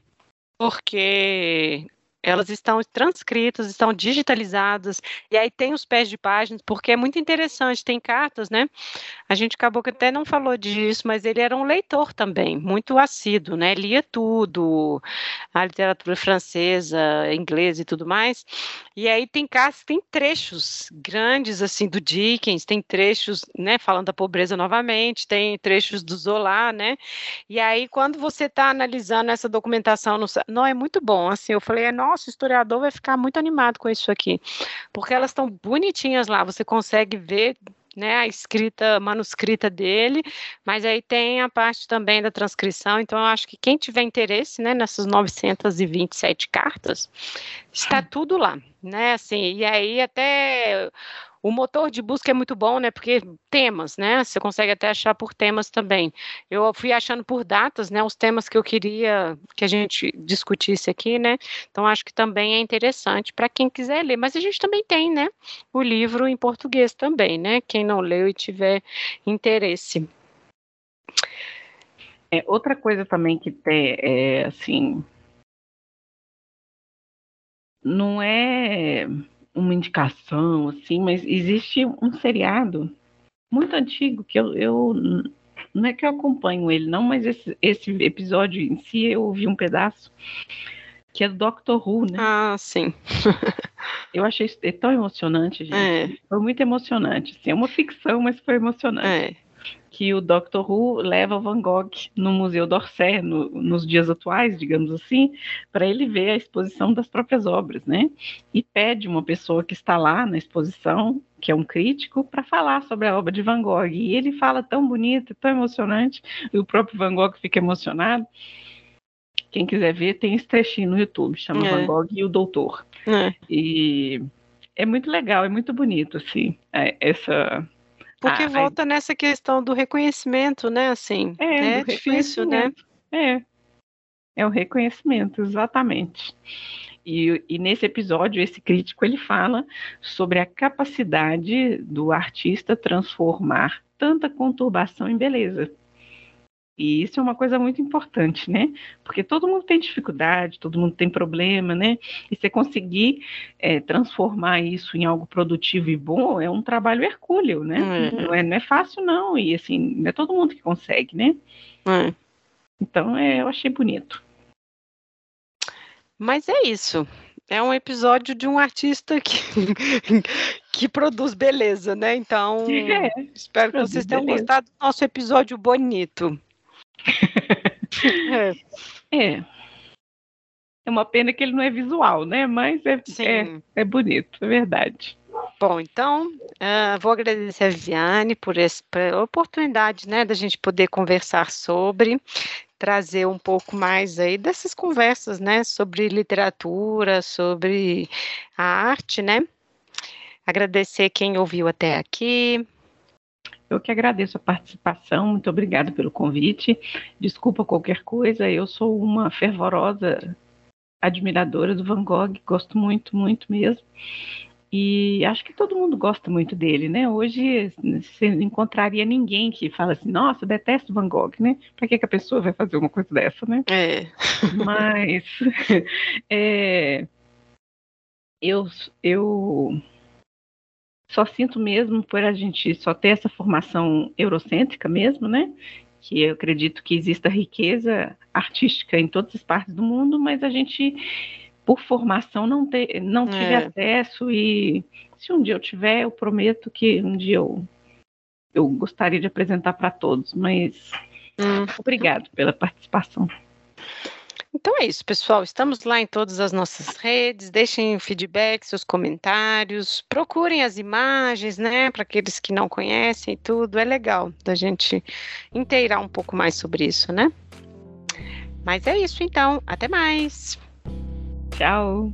S1: porque elas estão transcritas, estão digitalizadas, e aí tem os pés de páginas, porque é muito interessante, tem cartas, né? A gente acabou que até não falou disso, mas ele era um leitor também, muito assíduo, né? Lia tudo, a literatura francesa, inglesa e tudo mais. E aí tem cartas, tem trechos grandes, assim, do Dickens, tem trechos, né, falando da pobreza novamente, tem trechos do Zola, né? E aí, quando você está analisando essa documentação, no, não, é muito bom, assim, eu falei, é, nossa, o historiador vai ficar muito animado com isso aqui, porque elas estão bonitinhas lá, você consegue ver né, a escrita manuscrita dele, mas aí tem a parte também da transcrição, então eu acho que quem tiver interesse, né, nessas 927 cartas, está tudo lá, né, assim, e aí até o motor de busca é muito bom, né? Porque temas, né? Você consegue até achar por temas também. Eu fui achando por datas, né? Os temas que eu queria que a gente discutisse aqui, né? Então acho que também é interessante para quem quiser ler. Mas a gente também tem, né? O livro em português também, né? Quem não leu e tiver interesse.
S2: É, outra coisa também que tem, é, assim, não é uma indicação, assim, mas existe um seriado muito antigo que eu, eu não é que eu acompanho ele, não, mas esse, esse episódio em si eu ouvi um pedaço que é do Doctor Who, né?
S1: Ah, sim.
S2: eu achei isso tão emocionante, gente. É. Foi muito emocionante. Assim, é uma ficção, mas foi emocionante. É que o Dr. Who leva Van Gogh no Museu d'Orsay, no, nos dias atuais, digamos assim, para ele ver a exposição das próprias obras, né? E pede uma pessoa que está lá na exposição, que é um crítico, para falar sobre a obra de Van Gogh. E ele fala tão bonito, tão emocionante, e o próprio Van Gogh fica emocionado. Quem quiser ver, tem esse trechinho no YouTube, chama é. Van Gogh e o Doutor. É. E é muito legal, é muito bonito, assim, é, essa
S1: porque ah, volta nessa questão do reconhecimento, né? Assim, é, é difícil, né?
S2: É. É o reconhecimento, exatamente. E, e, nesse episódio, esse crítico ele fala sobre a capacidade do artista transformar tanta conturbação em beleza. E isso é uma coisa muito importante, né? Porque todo mundo tem dificuldade, todo mundo tem problema, né? E você conseguir é, transformar isso em algo produtivo e bom é um trabalho hercúleo, né? É. Não, é, não é fácil, não. E assim, não é todo mundo que consegue, né? É. Então, é, eu achei bonito.
S1: Mas é isso. É um episódio de um artista que, que produz beleza, né? Então, é, espero que vocês tenham beleza. gostado do nosso episódio bonito
S2: é. é. É uma pena que ele não é visual, né? Mas é, é, é, bonito, é verdade.
S1: Bom, então, uh, vou agradecer a Viviane por essa oportunidade, né, da gente poder conversar sobre, trazer um pouco mais aí dessas conversas, né, sobre literatura, sobre a arte, né. Agradecer quem ouviu até aqui,
S2: eu que agradeço a participação, muito obrigada pelo convite. Desculpa qualquer coisa, eu sou uma fervorosa admiradora do Van Gogh, gosto muito, muito mesmo. E acho que todo mundo gosta muito dele, né? Hoje você não encontraria ninguém que fala assim, nossa, detesto Van Gogh, né? Para que, que a pessoa vai fazer uma coisa dessa, né?
S1: É.
S2: Mas é, eu, eu só sinto mesmo por a gente só ter essa formação eurocêntrica mesmo, né? Que eu acredito que exista riqueza artística em todas as partes do mundo, mas a gente, por formação, não, ter, não tive é. acesso e se um dia eu tiver, eu prometo que um dia eu, eu gostaria de apresentar para todos, mas hum. obrigado pela participação.
S1: Então é isso, pessoal. Estamos lá em todas as nossas redes. Deixem feedback, seus comentários. Procurem as imagens, né? Para aqueles que não conhecem tudo. É legal da gente inteirar um pouco mais sobre isso, né? Mas é isso, então. Até mais.
S2: Tchau.